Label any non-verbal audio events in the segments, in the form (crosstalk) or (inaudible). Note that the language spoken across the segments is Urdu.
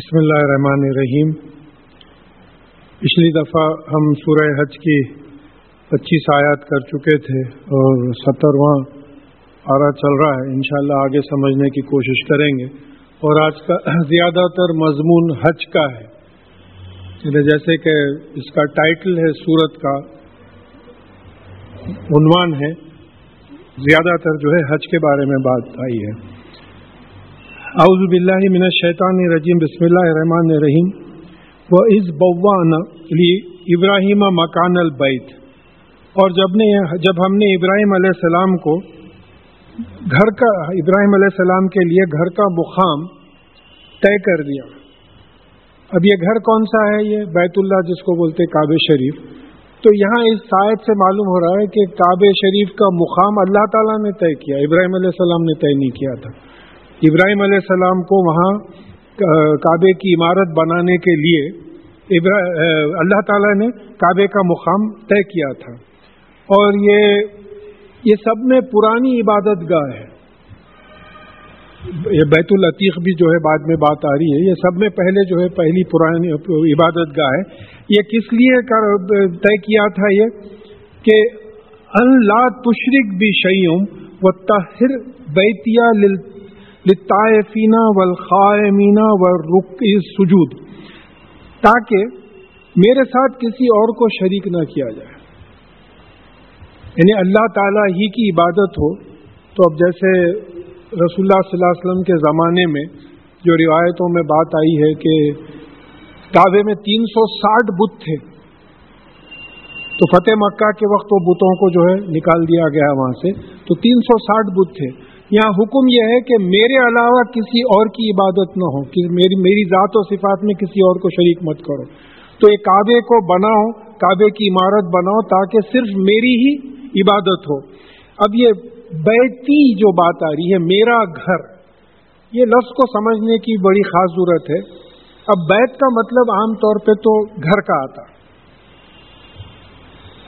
بسم اللہ الرحمن الرحیم۔ پچھلی دفعہ ہم سورہ حج کی پچیس آیات کر چکے تھے اور سترواں آرا چل رہا ہے۔ انشاءاللہ آگے سمجھنے کی کوشش کریں گے۔ اور آج کا (clears throat) زیادہ تر مضمون حج کا ہے۔ یعنی جیسے کہ اس کا ٹائٹل ہے سورت کا، عنوان ہے۔ زیادہ تر جو ہے حج کے بارے میں بات آئی ہے۔ اعوذ باللہ من الشیطان الرجیم، بسم اللہ الرحمن الرحیم. و از بوان لی ابراہیم مکان البیت. اور جب نے جب ہم نے ابراہیم علیہ السلام کو گھر کا ابراہیم علیہ السلام کے لیے گھر کا مقام طے کر دیا. اب یہ گھر کون سا ہے؟ یہ بیت اللہ جس کو بولتے کعبہ شریف. تو یہاں اس سائد سے معلوم ہو رہا ہے کہ کعبہ شریف کا مقام اللہ تعالیٰ نے طے کیا، ابراہیم علیہ السلام نے طے نہیں کیا تھا۔ ابراہیم علیہ السلام کو وہاں کعبے کی عمارت بنانے کے لیے اللہ تعالیٰ نے کعبے کا مقام طے کیا تھا۔ اور یہ یہ سب میں پرانی عبادت گاہ ہے۔ یہ بیت العتیق بھی جو ہے بعد میں بات آ رہی ہے۔ یہ سب میں پہلے جو ہے پہلی پرانی عبادت گاہ ہے۔ یہ کس لیے طے کیا تھا یہ کہ اللہ تشرق بھی شعیم و تحر بیتیا لطائفینہ والخائمینہ والرق سجود تاکہ میرے ساتھ کسی اور کو شریک نہ کیا جائے۔ یعنی اللہ تعالیٰ ہی کی عبادت ہو۔ تو اب جیسے رسول اللہ صلی اللہ علیہ وسلم کے زمانے میں جو روایتوں میں بات آئی ہے کہ کعبے میں تین سو ساٹھ بت تھے، تو فتح مکہ کے وقت وہ بتوں کو جو ہے نکال دیا گیا وہاں سے، تو تین سو ساٹھ بت تھے۔ یہاں حکم یہ ہے کہ میرے علاوہ کسی اور کی عبادت نہ ہو، کہ میری میری ذات و صفات میں کسی اور کو شریک مت کرو۔ تو یہ کعبے کو بناؤ، کعبے کی عمارت بناؤ تاکہ صرف میری ہی عبادت ہو۔ اب یہ بیتی جو بات آ رہی ہے، میرا گھر، یہ لفظ کو سمجھنے کی بڑی خاص ضرورت ہے۔ اب بیت کا مطلب عام طور پہ تو گھر کا آتا۔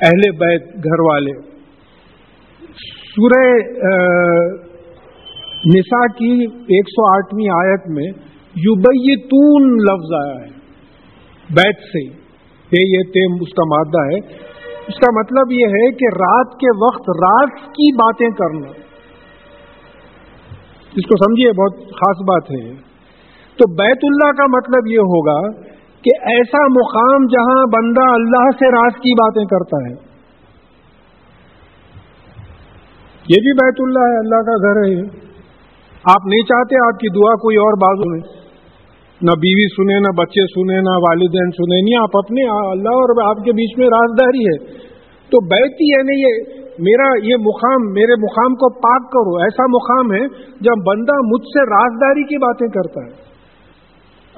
اہل بیت، گھر والے۔ سورہ نسا کی ایک سو آٹھویں آیت میں یوبیتون لفظ آیا ہے، بیت سے۔ یہ تیم اس کا مادہ ہے۔ اس کا مطلب یہ ہے کہ رات کے وقت رات کی باتیں کرنا۔ اس کو سمجھیے، بہت خاص بات ہے۔ تو بیت اللہ کا مطلب یہ ہوگا کہ ایسا مقام جہاں بندہ اللہ سے رات کی باتیں کرتا ہے۔ یہ بھی بیت اللہ ہے، اللہ کا گھر ہے۔ آپ نہیں چاہتے آپ کی دعا کوئی اور بازو میں؟ نہ بیوی سنے نہ بچے سنے نہ والدین سنے نہیں، آپ اپنے اللہ اور آپ کے بیچ میں رازداری ہے۔ تو بیٹی یعنی یہ، میرا یہ مقام، میرے مقام کو پاک کرو۔ ایسا مقام ہے جب بندہ مجھ سے رازداری کی باتیں کرتا ہے۔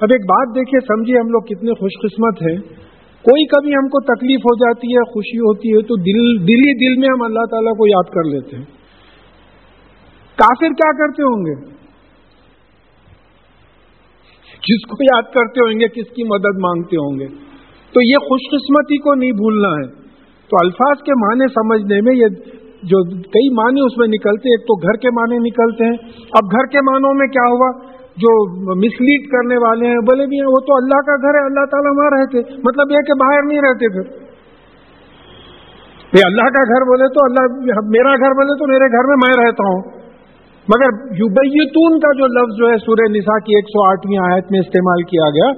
اب ایک بات دیکھیے، سمجھیے ہم لوگ کتنے خوش قسمت ہیں۔ کوئی کبھی ہم کو تکلیف ہو جاتی ہے، خوشی ہوتی ہے، تو دل دل ہی دل میں ہم اللہ تعالیٰ کو یاد کر لیتے ہیں۔ کافر کیا کرتے ہوں گے؟ کس کو یاد کرتے ہوں گے، کس کی مدد مانگتے ہوں گے؟ تو یہ خوش قسمتی کو نہیں بھولنا ہے۔ تو الفاظ کے معنی سمجھنے میں یہ جو کئی معنی اس میں نکلتے ایک تو گھر کے معنی نکلتے ہیں۔ اب گھر کے معنوں میں کیا ہوا؟ جو مس لیڈ کرنے والے ہیں بولے بھی ہیں، وہ تو اللہ کا گھر ہے، اللہ تعالیٰ وہاں رہتے۔ مطلب یہ کہ باہر نہیں رہتے پھر۔ یہ اللہ کا گھر بولے تو اللہ، میرا گھر بولے تو میرے گھر میں میں رہتا ہوں۔ مگر یوبیتون کا جو لفظ جو ہے، سورہ نساء کی ایک سو آٹھویں آیت میں استعمال کیا گیا،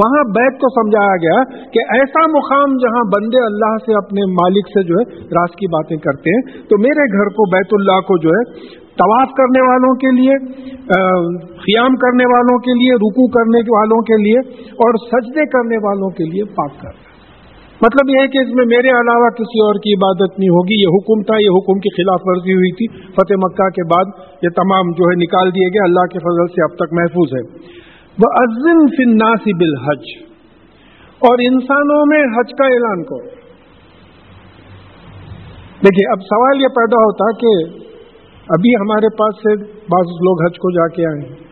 وہاں بیت کو سمجھایا گیا کہ ایسا مقام جہاں بندے اللہ سے اپنے مالک سے جو ہے، راز کی باتیں کرتے ہیں۔ تو میرے گھر کو، بیت اللہ کو جو ہے، طواف کرنے والوں کے لیے قیام کرنے والوں کے لیے رکو کرنے والوں کے لیے اور سجدے کرنے والوں کے لیے پاک کر۔ مطلب یہ ہے کہ اس میں میرے علاوہ کسی اور کی عبادت نہیں ہوگی۔ یہ حکم تھا، یہ حکم کی خلاف ورزی ہوئی تھی۔ فتح مکہ کے بعد یہ تمام جو ہے نکال دیے گئے۔ اللہ کے فضل سے اب تک محفوظ ہے۔ وہ عزم فناسی بالحج۔ اور انسانوں میں حج کا اعلان کرو۔ دیکھیے اب سوال یہ پیدا ہوتا کہ ابھی ہمارے پاس سے بعض لوگ حج کو جا کے آئے ہیں۔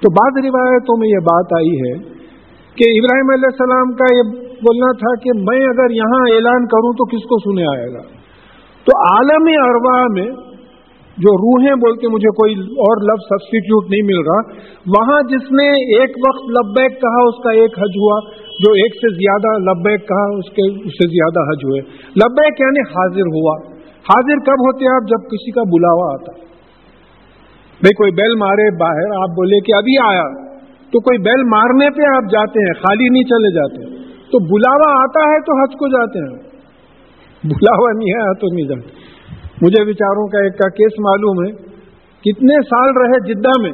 تو بعض روایتوں میں یہ بات آئی ہے کہ ابراہیم علیہ السلام کا یہ بولنا تھا کہ میں اگر یہاں اعلان کروں تو کس کو سنے آئے گا؟ تو عالم اروا میں جو روحیں بول کے مجھے کوئی اور لفظ سبسٹیٹیوٹ نہیں مل رہا۔ وہاں جس نے ایک وقت لبیک کہا، اس کا ایک حج ہوا۔ جو ایک سے زیادہ لبیک کہا، اس کے اس سے زیادہ حج ہوئے۔ لبیک یعنی حاضر ہوا۔ حاضر کب ہوتے آپ جب کسی کا بلاوا آتا۔ بھائی، کوئی بیل مارے باہر، آپ بولے کہ ابھی آیا۔ تو کوئی بیل مارنے پہ آپ جاتے ہیں، خالی نہیں چلے جاتے۔ تو بلاوا آتا ہے تو حج کو جاتے ہیں۔ بلاوا نہیں آیا تو نہیں جاتے۔ مجھے بیچاروں کا ایک کا کیس معلوم ہے۔ کتنے سال رہے جدہ میں،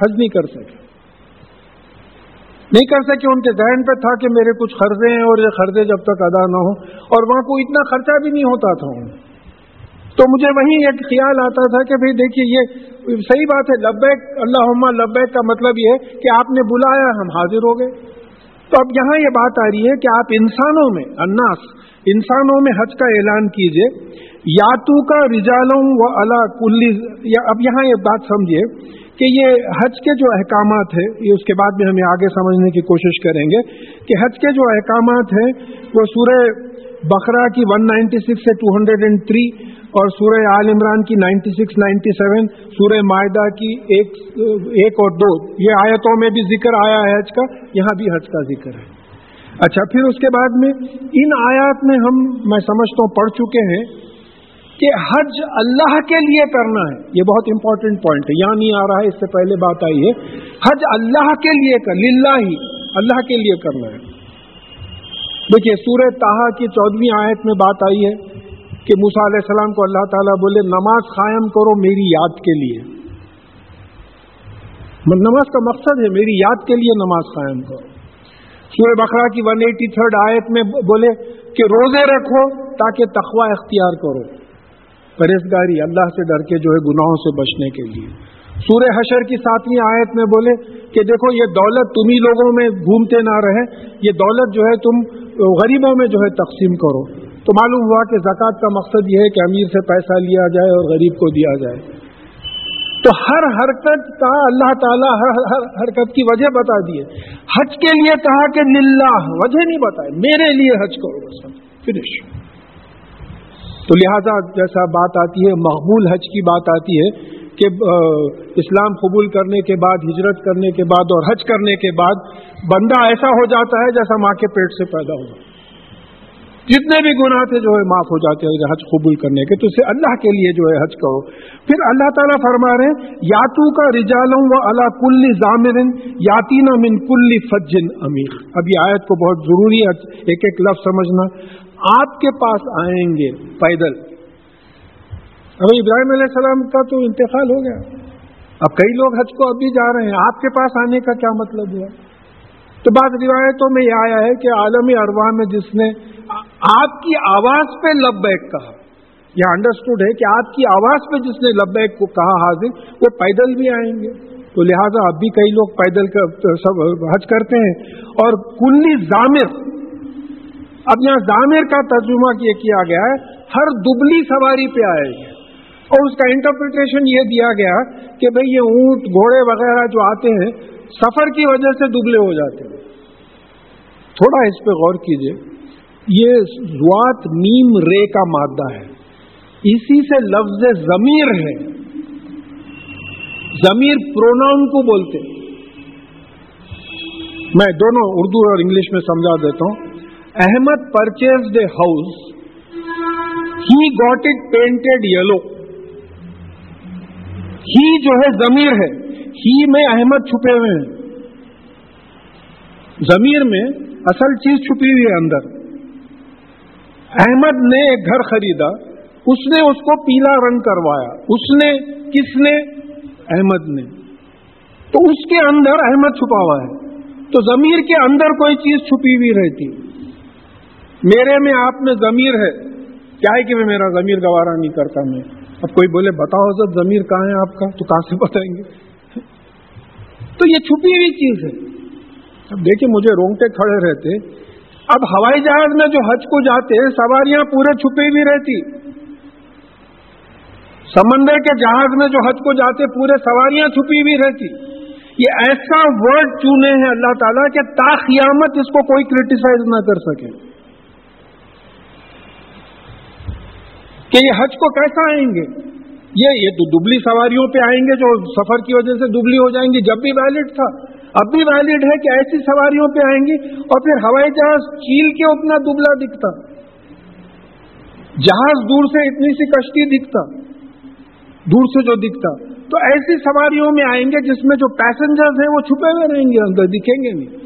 حج نہیں کر سکے۔ نہیں کر سکے، ان کے ذہن پہ تھا کہ میرے کچھ قرضے ہیں اور یہ قرضے جب تک ادا نہ ہوں، اور وہاں کو اتنا خرچہ بھی نہیں ہوتا تھا۔ تو مجھے وہیں ایک خیال آتا تھا کہ بھئی دیکھیے، یہ صحیح بات ہے، لبیک اللہ لبیک کا مطلب یہ ہے کہ آپ نے بلایا، ہم حاضر ہو گئے۔ تو اب یہاں یہ بات آ رہی ہے کہ آپ انسانوں میں اناس انسانوں میں حج کا اعلان کیجیے۔ یاتو کا رجالوں و اللہ کلی اب یہاں یہ بات سمجھیے کہ یہ حج کے جو احکامات ہیں، یہ اس کے بعد بھی ہمیں آگے سمجھنے کی کوشش کریں گے کہ حج کے جو احکامات ہیں، وہ سورہ بقرہ کی 196 سے 203 اور سورہ عال عمران کی 96 97 سورہ معدہ کی ایک ایک اور دو۔ یہ آیتوں میں بھی ذکر آیا ہے حج کا، یہاں بھی حج کا ذکر ہے۔ اچھا پھر اس کے بعد میں ان آیات میں ہم، میں سمجھتا ہوں، پڑھ چکے ہیں کہ حج اللہ کے لیے کرنا ہے۔ یہ بہت امپورٹنٹ پوائنٹ ہے۔ یہاں نہیں آ رہا ہے، اس سے پہلے بات آئی ہے۔ حج اللہ کے لیے کر، للہ ہی اللہ کے لیے کرنا ہے۔ دیکھیے، سورہ تاہا کی چودہویں آیت میں بات آئی ہے۔ کہ موسا علیہ السلام کو اللہ تعالیٰ بولے، نماز قائم کرو میری یاد کے لیے۔ مطلب نماز کا مقصد ہے میری یاد کے لیے نماز قائم کرو۔ سورہ بکرا کی ون ایٹی تھرڈ آیت میں بولے کہ روزے رکھو تاکہ تخوا اختیار کرو۔ پرہیزگاری اللہ سے ڈر کے جو ہے گناہوں سے بچنے کے لیے۔ سورہ حشر کی ساتویں آیت میں بولے کہ دیکھو، یہ دولت تم ہی لوگوں میں گھومتے نہ رہے، یہ دولت جو ہے تم غریبوں میں جو ہے تقسیم کرو۔ تو معلوم ہوا کہ زکوٰۃ کا مقصد یہ ہے کہ امیر سے پیسہ لیا جائے اور غریب کو دیا جائے۔ تو ہر حرکت کا اللہ تعالیٰ ہر ہر حرکت کی وجہ بتا دیے حج کے لیے کہا کہ للہ، وجہ نہیں بتائے میرے لیے حج کرو بس، فنش۔ تو لہذا جیسا بات آتی ہے، مقبول حج کی بات آتی ہے کہ اسلام قبول کرنے کے بعد، ہجرت کرنے کے بعد اور حج کرنے کے بعد بندہ ایسا ہو جاتا ہے جیسا ماں کے پیٹ سے پیدا ہوا جتنے بھی گناہ تھے جو ہے معاف ہو جاتے ہیں، حج قبول کرنے کے، تو اسے اللہ کے لیے جو ہے حج کرو۔ پھر اللہ تعالیٰ فرما رہے ہیں یاتو کا رجالوں و اللہ کل ضامر یاتین من کل فجن امیر اب یہ آیت کو بہت ضروری ہے، ایک ایک لفظ سمجھنا۔ آپ کے پاس آئیں گے پیدل۔ ابھی ابراہیم علیہ السلام کا تو انتقال ہو گیا۔ اب کئی لوگ حج کو اب بھی جا رہے ہیں۔ آپ کے پاس آنے کا کیا مطلب ہوا؟ تو بعض روایتوں میں یہ آیا ہے کہ عالمی اروا میں جس نے آپ کی آواز پہ لبیک کہا، یہ انڈرسٹوڈ ہے کہ آپ کی آواز پہ جس نے لبیک کو کہا حاضر، وہ پیدل بھی آئیں گے۔ تو لہٰذا اب بھی کئی لوگ پیدل سب حج کرتے ہیں۔ اور کلی ضامر، اب یہاں ضامر کا ترجمہ یہ کیا گیا ہے، ہر دبلی سواری پہ آئے گا اور اس کا انٹرپریٹیشن یہ دیا گیا کہ بھئی یہ اونٹ، گھوڑے وغیرہ جو آتے ہیں سفر کی وجہ سے دبلے ہو جاتے ہیں۔ تھوڑا اس پہ غور کیجیے۔ یہ زوات نیم رے کا مادہ ہے۔ اسی سے لفظ ضمیر ہے۔ ضمیر پروناؤن کو بولتے میں دونوں اردو اور انگلش میں سمجھا دیتا ہوں۔ Ahmed purchase a house he got it painted yellow he جو ہے ضمیر ہے۔ ہی میں احمد چھپے ہوئے ہیں۔ ضمیر میں اصل چیز چھپی ہوئی ہے اندر۔ احمد نے ایک گھر خریدا، اس نے اس کو پیلا رنگ کروایا۔ اس نے، کس نے؟ احمد نے۔ تو اس کے اندر احمد چھپا ہوا ہے۔ تو ضمیر کے اندر کوئی چیز چھپی ہوئی رہتی۔ میرے میں آپ میں ضمیر ہے۔ کیا ہے کہ میں میرا ضمیر گوارا نہیں کرتا میں؟ اب کوئی بولے بتاؤ حضرت، ضمیر کہاں ہے آپ کا؟ تو کہاں سے بتائیں گے؟ تو یہ چھپی ہوئی چیز ہے۔ اب دیکھیں مجھے رونگٹے کھڑے رہتے۔ اب ہوائی جہاز میں جو حج کو جاتے، سواریاں پورے چھپی ہوئی رہتی۔ سمندر کے جہاز میں جو حج کو جاتے، پورے سواریاں چھپی ہوئی رہتی۔ یہ ایسا ورڈ چونے ہیں اللہ تعالیٰ کہ تاخیامت اس کو کوئی کریٹیسائز نہ کر سکے۔ کہ یہ حج کو کیسا آئیں گے؟ یہ یہ تو دبلی سواریوں پہ آئیں گے جو سفر کی وجہ سے دبلی ہو جائیں گی، جب بھی ویلڈ تھا۔ اب بھی ویلڈ ہے کہ ایسی سواریوں پہ آئیں گی اور پھر ہوائی جہاز چیل کے اتنا دبلا دکھتا۔ جہاز دور سے اتنی سی کشتی دکھتا۔ دور سے جو دکھتا۔ تو ایسی سواریوں میں آئیں گے جس میں جو پیسنجرز ہیں وہ چھپے ہوئے رہیں گے، اندر دکھیں گے نہیں۔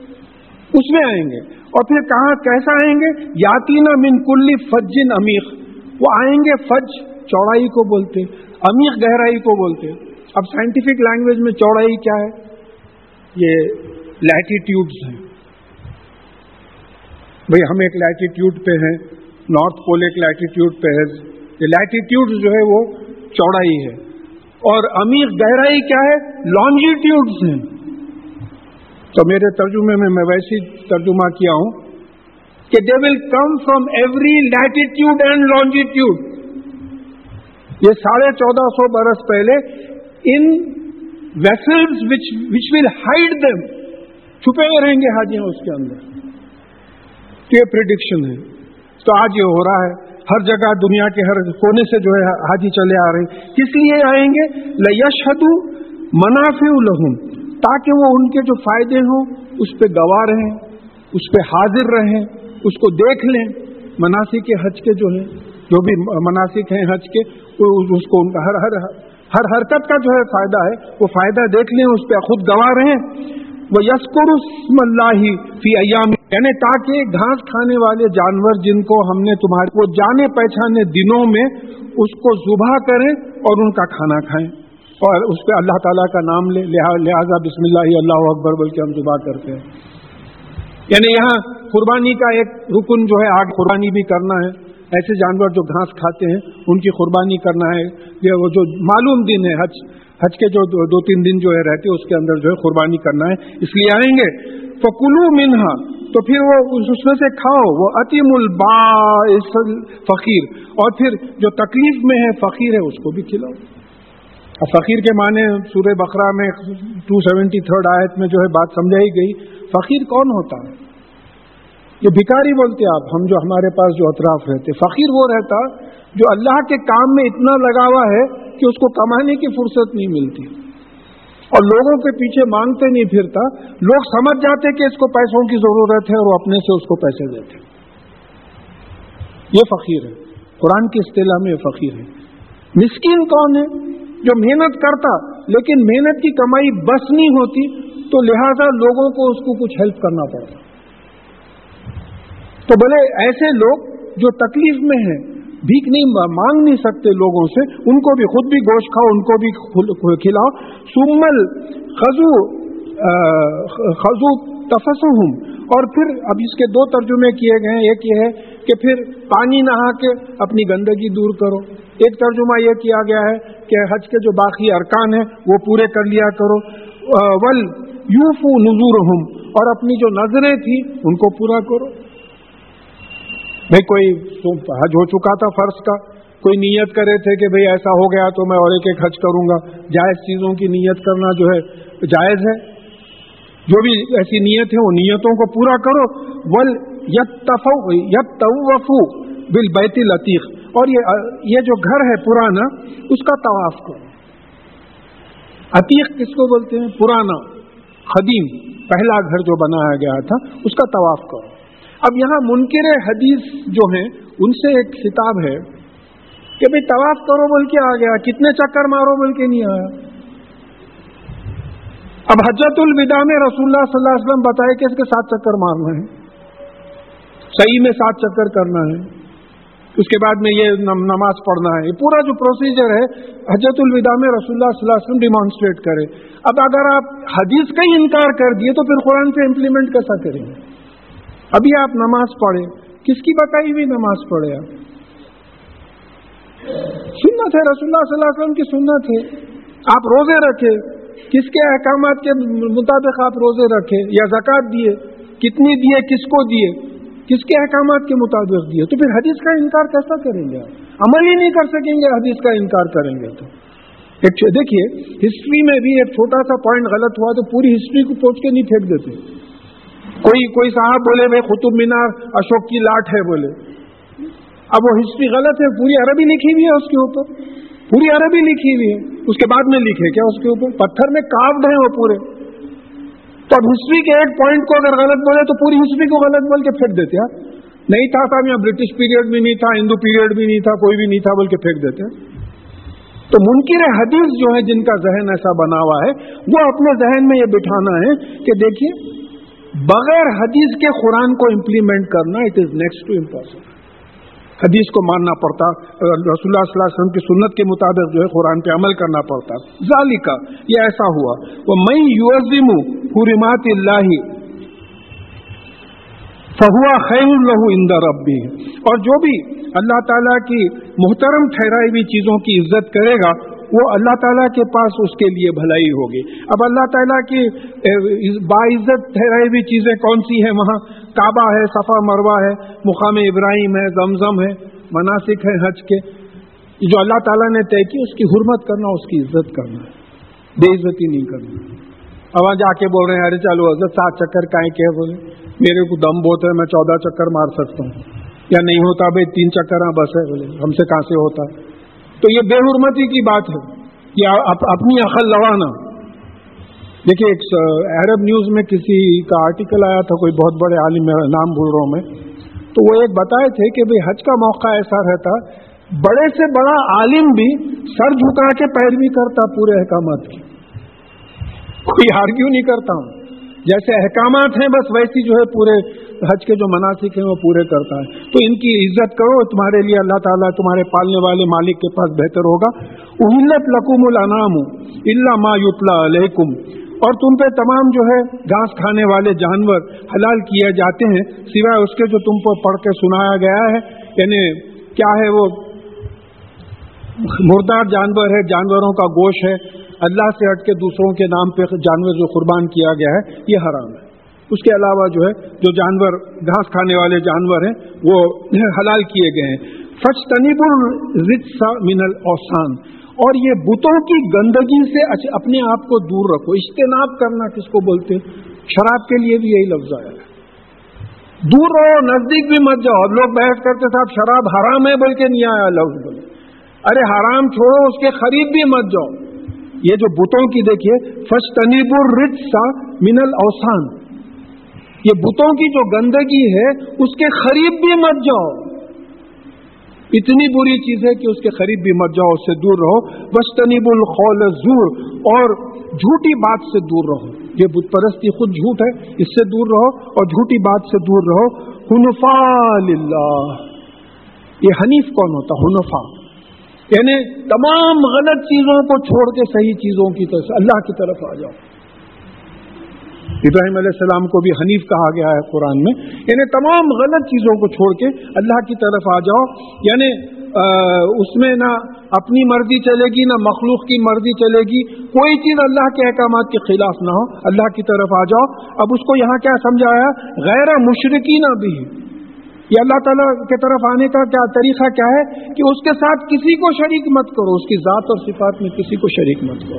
اس میں آئیں گے۔ اور پھر کہاں کیسا آئیں گے؟ یاتینا من کلی فجن امیخ وہ آئیں گے فج چوڑائی کو بولتے امیخ گہرائی کو بولتے اب سائنٹیفک لینگویج میں چوڑائی کیا ہے؟ یہ لیٹیٹیوڈز ہیں۔ بھئی ہم ایک لیٹیٹیوڈ پہ ہیں نارتھ پول ایک لیٹیٹیوڈ پہ ہے۔ یہ لیٹیٹیوڈ جو ہے وہ چوڑائی ہے۔ اور امیر گہرائی کیا ہے؟ لانجیٹیوڈز ہیں۔ تو میرے ترجمے میں میں ویسی ترجمہ کیا ہوں کہ they will come from every latitude and longitude یہ ساڑھے چودہ سو برس پہلے ان ویسلز وچ ول ہائڈ دم چھپے ہوئے رہیں گے حاجیاں اس کے اندر. تو یہ پرڈکشن ہے. تو آج یہ ہو رہا ہے. ہر جگہ دنیا کے ہر کونے سے جو ہے حاجی چلے آ رہے ہیں. کس لیے آئیں گے؟ لشدو منافع الحم تاکہ وہ ان کے جو فائدے ہوں، اس پہ گواہ رہیں، اس پہ حاضر رہیں، اس کو دیکھ لیں. مناسب کے حج کے جو ہیں جو بھی مناسب ہیں حج کے اس کو ان کا ہر ہر ہر حرکت کا جو ہے فائدہ ہے، وہ فائدہ دیکھ لیں، اس پہ خود گواہ رہیں۔ وہ یسکر اللہ فی ایام یعنی تاکہ گھاس کھانے والے جانور جن کو ہم نے تمہارے وہ جانے پہچانے دنوں میں اس کو ذبح کریں اور ان کا کھانا کھائیں۔ اور اس پہ اللہ تعالیٰ کا نام لے لہٰذا بسم اللہ اللہ اکبر بول کے ہم ذبح کرتے ہیں۔ یعنی یہاں قربانی کا ایک رکن جو ہے آگ قربانی بھی کرنا ہے۔ ایسے جانور جو گھاس کھاتے ہیں، ان کی قربانی کرنا ہے۔ یہ وہ جو معلوم دن ہے، حج حج کے جو دو تین دن جو ہے رہتے، اس کے اندر جو ہے قربانی کرنا ہے۔ اس لیے آئیں گے۔ تو کلو منہا، تو پھر وہ اس میں سے کھاؤ۔ وہ عتیم البا فقیر اور پھر جو تکلیف میں ہے، فقیر ہے، اس کو بھی کھلاؤ۔ فقیر کے معنی سورہ بقرہ میں ٹو سیونٹی تھرڈ آیت میں جو ہے بات سمجھائی گئی۔ فقیر کون ہوتا ہے؟ یہ بھکاری بولتے آپ، ہم جو ہمارے پاس جو اطراف رہتے فقیر وہ رہتا جو اللہ کے کام میں اتنا لگا ہوا ہے کہ اس کو کمانے کی فرصت نہیں ملتی۔ اور لوگوں کے پیچھے مانگتے نہیں پھرتا۔ لوگ سمجھ جاتے کہ اس کو پیسوں کی ضرورت ہے اور وہ اپنے سے اس کو پیسے دیتے۔ یہ فقیر ہے۔ قرآن کی اصطلاح میں یہ فقیر ہے۔ مسکین کون ہے؟ جو محنت کرتا، لیکن محنت کی کمائی بس نہیں ہوتی، تو لہذا لوگوں کو اس کو کچھ ہیلپ کرنا پڑتا۔ تو بھلے ایسے لوگ جو تکلیف میں ہیں، بھیک نہیں مانگ نہیں سکتے لوگوں سے، ان کو بھی خود بھی گوشت کھاؤ، ان کو بھی کھلاؤ۔ سمل خزو خزو تفسم اور پھر اب اس کے دو ترجمے کیے گئے ہیں ایک یہ ہے کہ پھر پانی نہا کے اپنی گندگی دور کرو۔ ایک ترجمہ یہ کیا گیا ہے کہ حج کے جو باقی ارکان ہیں، وہ پورے کر لیا کرو۔ ول یوفو نظور اور اپنی جو نظریں تھیں، ان کو پورا کرو۔ بھائی کوئی حج ہو چکا تھا فرض کا، کوئی نیت کرے تھے کہ بھئی ایسا ہو گیا تو میں اور ایک ایک حج کروں گا۔ جائز چیزوں کی نیت کرنا جو ہے، جائز ہے۔ جو بھی ایسی نیت ہے وہ نیتوں کو پورا کرو۔ ول یت وفو بل بیتی لطیق اور یہ جو گھر ہے پرانا، اس کا طواف کرو۔ عتیق کس کو بولتے ہیں؟ پرانا، قدیم، پہلا گھر جو بنایا گیا تھا، اس کا طواف کرو۔ اب یہاں منکر حدیث جو ہیں، ان سے ایک خطاب ہے کہ بھائی طواف کرو بول کے آ گیا کتنے چکر مارو بول کے نہیں آیا۔ اب حجت الوداع میں رسول اللہ صلی اللہ علیہ وسلم بتائے کہ اس کے ساتھ چکر مارنا ہے۔ صحیح میں سات چکر کرنا ہے۔ اس کے بعد میں یہ نماز پڑھنا ہے۔ یہ پورا جو پروسیجر ہے، حجت الوداع میں رسول اللہ صلی اللہ علیہ وسلم ڈیمانسٹریٹ کرے۔ اب اگر آپ حدیث کا ہی انکار کر دیے تو پھر قرآن سے امپلیمنٹ کیسا کریں گے؟ ابھی آپ نماز پڑھے کس کی بتائی ہوئی نماز پڑھے آپ؟ سنت ہے، رسول اللہ صلی اللہ علیہ وسلم کی سنت ہے۔ آپ روزے رکھے کس کے احکامات کے مطابق آپ روزے رکھے یا زکات دیے۔ کتنی دیے، کس کو دیے؟ کس کے احکامات کے مطابق دیے؟ تو پھر حدیث کا انکار کیسا کریں گے آپ؟ عمل ہی نہیں کر سکیں گے، حدیث کا انکار کریں گے تو۔ ایک دیکھیے ہسٹری میں بھی ایک چھوٹا سا پوائنٹ غلط ہوا تو پوری ہسٹری کو پوچھ کے نہیں پھینک دیتے۔ کوئی کوئی صاحب بولے بھائی قطب مینار اشوک کی لاٹ ہے بولے۔ اب وہ ہسٹری غلط ہے، پوری عربی لکھی ہوئی ہے اس کے اوپر۔ پوری عربی لکھی ہوئی ہے۔ اس کے بعد میں لکھے کیا اس کے اوپر؟ پتھر میں کاوڈ ہیں وہ پورے۔ تو اب ہسٹری کے ایک پوائنٹ کو اگر غلط بولے تو پوری ہسٹری کو غلط بول کے پھینک دیتے ہیں۔ نہیں تھا تھا یہاں برٹش پیریڈ بھی نہیں تھا، ہندو پیریڈ بھی نہیں تھا، کوئی بھی نہیں تھا بول کے پھینک دیتے تو منکر حدیث جو ہے جن کا ذہن ایسا بنا ہوا ہے، وہ اپنے ذہن میں یہ بٹھانا ہے کہ دیکھیے بغیر حدیث کے قرآن کو امپلیمنٹ کرنا it is next to impossible حدیث کو ماننا پڑتا، رسول اللہ صلی اللہ علیہ وسلم کی سنت کے مطابق جو ہے قرآن پہ عمل کرنا پڑتا۔ ظالی کا یہ ایسا ہوا۔ وہ میں یوزم حرمات اللہ فہوا خیر اللہ اندر اب اور جو بھی اللہ تعالیٰ کی محترم ٹھہرائی ہوئی چیزوں کی عزت کرے گا وہ اللہ تعالیٰ کے پاس اس کے لیے بھلائی ہوگی۔ اب اللہ تعالیٰ کی باعزت ٹھہرائی ہوئی چیزیں کون سی ہیں؟ وہاں کعبہ ہے، صفا مروا ہے، مقام ابراہیم ہے، زمزم ہے، مناسک ہے، حج کے۔ جو اللہ تعالیٰ نے طے کی، اس کی حرمت کرنا، اس کی عزت کرنا۔ بے عزتی نہیں کرنا۔ اب وہاں جا کے بول رہے ہیں، ارے چلو حضرت سات چکر کائیں کہ بولے میرے کو دم بہت ہے، میں چودہ چکر مار سکتا ہوں۔ یا نہیں ہوتا بھائی، تین چکر ہاں بس ہے بولے، ہم سے کہاں سے ہوتا؟ ہے تو یہ بے حرمتی کی بات ہے یہ اپنی عقل لوانا۔ دیکھیے، ایک عرب نیوز میں کسی کا آرٹیکل آیا تھا، کوئی بہت بڑے عالم نام بھول رہا ہوں میں۔ تو وہ ایک بتائے تھے کہ بھائی حج کا موقع ایسا رہتا، بڑے سے بڑا عالم بھی سر جھکا کے پیروی کرتا پورے احکامات کی۔ کوئی آرگیو نہیں کرتا ہوں۔ جیسے احکامات ہیں، بس ویسی جو ہے پورے حج کے جو مناسب ہیں، وہ پورے کرتا ہے۔ تو ان کی عزت کرو، تمہارے لیے اللہ تعالیٰ تمہارے پالنے والے مالک کے پاس بہتر ہوگا۔ اہلت لکم الانام اللہ ما یتلا علیکم اور تم پہ تمام جو ہے گھاس کھانے والے جانور حلال کیے جاتے ہیں، سوائے اس کے جو تم کو پڑھ کے سنایا گیا ہے۔ یعنی کیا ہے وہ؟ مردار جانور ہے، جانوروں کا گوشت ہے۔ اللہ سے ہٹ کے دوسروں کے نام پہ جانور جو قربان کیا گیا ہے، یہ حرام ہے۔ اس کے علاوہ جو ہے، جو جانور، گھاس کھانے والے جانور ہیں، وہ (laughs) حلال کیے گئے ہیں۔ فچ تنیب الرسا من الاوسان اور یہ بتوں کی گندگی سے اپنے آپ کو دور رکھو۔ اجتناب کرنا کس کو بولتے ہیں؟ شراب کے لیے بھی یہی لفظ آیا ہے۔ دور رہو، نزدیک بھی مت جاؤ۔ لوگ بحث کرتے صاحب شراب حرام ہے بول کے نہیں آیا لفظ بولے۔ ارے حرام چھوڑو، اس کے خرید بھی مت جاؤ۔ یہ جو بتوں کی دیکھیے فش تنیب الرسا من الاوسان یہ بتوں کی جو گندگی ہے، اس کے قریب بھی مت جاؤ۔ اتنی بری چیز ہے کہ اس کے قریب بھی مت جاؤ، اس سے دور رہو۔ بس تنیب الخول زور اور جھوٹی بات سے دور رہو۔ یہ بت پرستی خود جھوٹ ہے، اس سے دور رہو، اور جھوٹی بات سے دور رہو۔ ہنفا یہ حنیف کون ہوتا؟ ہنفا یعنی تمام غلط چیزوں کو چھوڑ کے صحیح چیزوں کی طرف اللہ کی طرف آ جاؤ۔ ابراہیم علیہ السلام کو بھی حنیف کہا گیا ہے قرآن میں۔ یعنی تمام غلط چیزوں کو چھوڑ کے اللہ کی طرف آ جاؤ۔ یعنی اس میں نہ اپنی مرضی چلے گی، نہ مخلوق کی مرضی چلے گی۔ کوئی چیز اللہ کے احکامات کے خلاف نہ ہو، اللہ کی طرف آ جاؤ۔ اب اس کو یہاں کیا سمجھایا؟ غیر مشرقی نہ بھی۔ یہ اللہ تعالیٰ کی طرف آنے کا کیا طریقہ کیا ہے کہ اس کے ساتھ کسی کو شریک مت کرو، اس کی ذات اور صفات میں کسی کو شریک مت کرو۔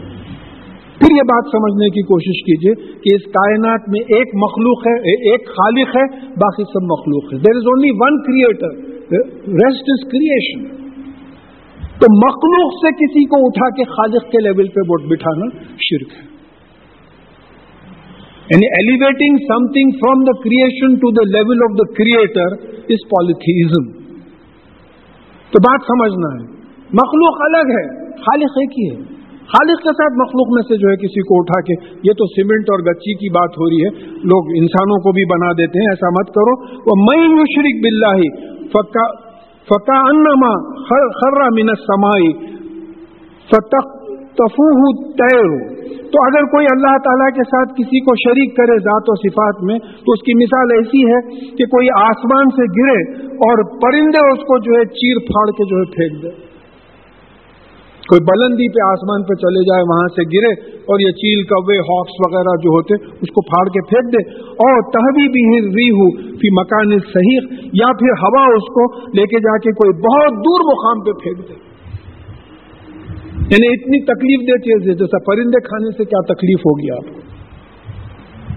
پھر یہ بات سمجھنے کی کوشش کیجیے کہ اس کائنات میں ایک مخلوق ہے، ایک خالق ہے، باقی سب مخلوق ہے there is only one creator rest is creation تو مخلوق سے کسی کو اٹھا کے خالق کے لیول پہ ووٹ بٹھانا شرک ہے۔ یعنی elevating something from the creation to the level of the creator is polytheism تو بات سمجھنا ہے۔ مخلوق الگ ہے، خالق ایک ہی ہے۔ خالق کے ساتھ مخلوق میں سے جو ہے کسی کو اٹھا کے، یہ تو سیمنٹ اور گچی کی بات ہو رہی ہے۔ لوگ انسانوں کو بھی بنا دیتے ہیں، ایسا مت کرو۔ وہ میں شریک بلّہ فکا فکا انما خرا من سمائی فتح تفوہ تیر تو اگر کوئی اللہ تعالیٰ کے ساتھ کسی کو شریک کرے ذات و صفات میں، تو اس کی مثال ایسی ہے کہ کوئی آسمان سے گرے اور پرندے اس کو جو ہے چیر پھاڑ کے جو ہے پھینک دے۔ کوئی بلندی پہ آسمان پہ چلے جائے، وہاں سے گرے اور یہ چیل کوے ہاکس وغیرہ جو ہوتے، اس کو پھاڑ کے پھینک دے۔ اور تہوی بھی ری ہو پھر مکان صحیح یا پھر ہوا اس کو لے کے جا کے کوئی بہت دور مقام پہ پھینک دے۔ یعنی اتنی تکلیف دیتی ہے، جیسا پرندے کھانے سے کیا تکلیف ہوگی آپ کو؟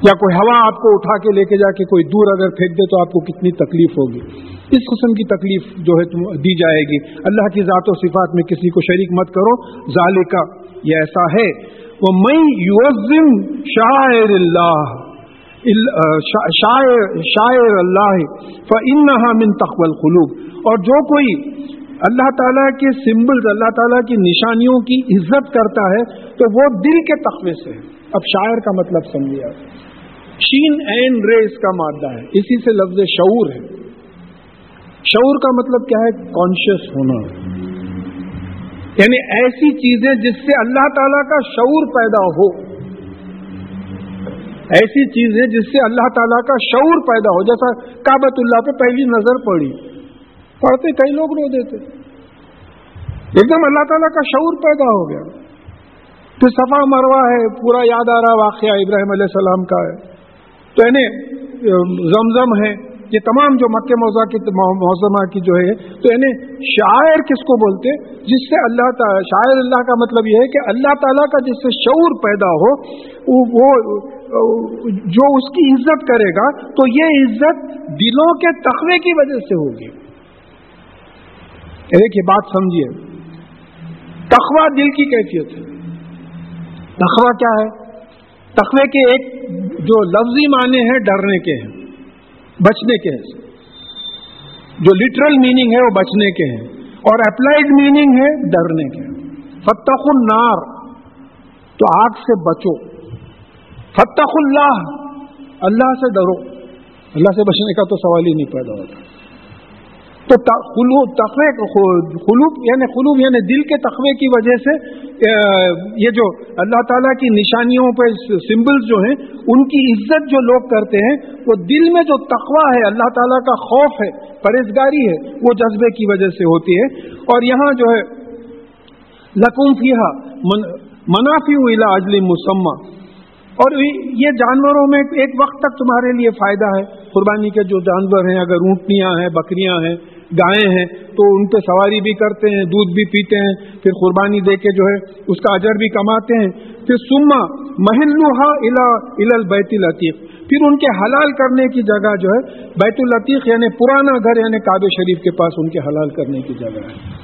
یا کوئی ہوا آپ کو اٹھا کے لے کے جا کے کوئی دور اگر پھینک دے تو آپ کو کتنی تکلیف ہوگی؟ اس قسم کی تکلیف جو ہے دی جائے گی۔ اللہ کی ذات و صفات میں کسی کو شریک مت کرو۔ ظالقہ یہ ایسا ہے۔ وہ میں یوزم شاعر اللہ شاعر شاعر اللہ من تقول قلوب اور جو کوئی اللہ تعالیٰ کے سمبلز، اللہ تعالیٰ کی نشانیوں کی عزت کرتا ہے، تو وہ دل کے تقوی سے ہے۔ اب شاعر کا مطلب سمجھے آپ۔ شین این رے اس کا مادہ ہے۔ اسی سے لفظ شعور ہے۔ شعور کا مطلب کیا ہے؟ کانشیس ہونا۔ یعنی ایسی چیزیں جس سے اللہ تعالیٰ کا شعور پیدا ہو۔ ایسی چیزیں جس سے اللہ تعالیٰ کا شعور پیدا ہو۔ جیسا کابت اللہ پہ پہلی نظر پڑی۔ پڑھتے کئی لوگ رو دیتے۔ ایک دم اللہ تعالیٰ کا شعور پیدا ہو گیا۔ پھر صفا مروا ہے، پورا یاد آ رہا واقعہ ابراہیم علیہ السلام کا ہے۔ تو یعنی زمزم ہے۔ یہ تمام جو مکہ موضوع کی، موزمہ کی جو ہے، تو یعنی شاعر کس کو بولتے؟ جس سے اللہ تعالیٰ شاعر اللہ کا مطلب یہ ہے کہ اللہ تعالیٰ کا جس سے شعور پیدا ہو، وہ جو اس کی عزت کرے گا، تو یہ عزت دلوں کے تخوے کی وجہ سے ہوگی۔ دیکھیے بات سمجھیے۔ تخوا دل کی کیفیت ہے۔ تخوا کیا ہے؟ تخوے کے ایک جو لفظی معنی ہے ڈرنے کے ہیں، بچنے کے ہیں۔ جو لٹرل میننگ ہے، وہ بچنے کے ہیں۔ اور اپلائڈ میننگ ہے، ڈرنے کے فتح النار، تو آگ سے بچو۔ فتح اللہ اللہ سے ڈرو۔ اللہ سے بچنے کا تو سوال ہی نہیں پیدا ہوتا۔ تو تقوی خلوب یعنی خلوب یعنی دل کے تقوی کی وجہ سے یہ جو اللہ تعالیٰ کی نشانیوں پہ سمبلز جو ہیں، ان کی عزت جو لوگ کرتے ہیں، وہ دل میں جو تقوی ہے، اللہ تعالیٰ کا خوف ہے پرہزگاری ہے، وہ جذبے کی وجہ سے ہوتی ہے۔ اور یہاں جو ہے، لکم فیحا منافی الا اجلی مسمہ۔ اور یہ جانوروں میں ایک وقت تک تمہارے لیے فائدہ ہے۔ قربانی کے جو جانور ہیں، اگر اونٹنیاں ہیں، بکریاں ہیں گائے ہیں تو ان پہ سواری بھی کرتے ہیں، دودھ بھی پیتے ہیں، پھر قربانی دے کے جو ہے اس کا اجر بھی کماتے ہیں۔ پھر سما محلوحا الا بیت العتیق پھر ان کے حلال کرنے کی جگہ جو ہے بیت العتیق یعنی پرانا گھر یعنی کعبے شریف کے پاس ان کے حلال کرنے کی جگہ ہے۔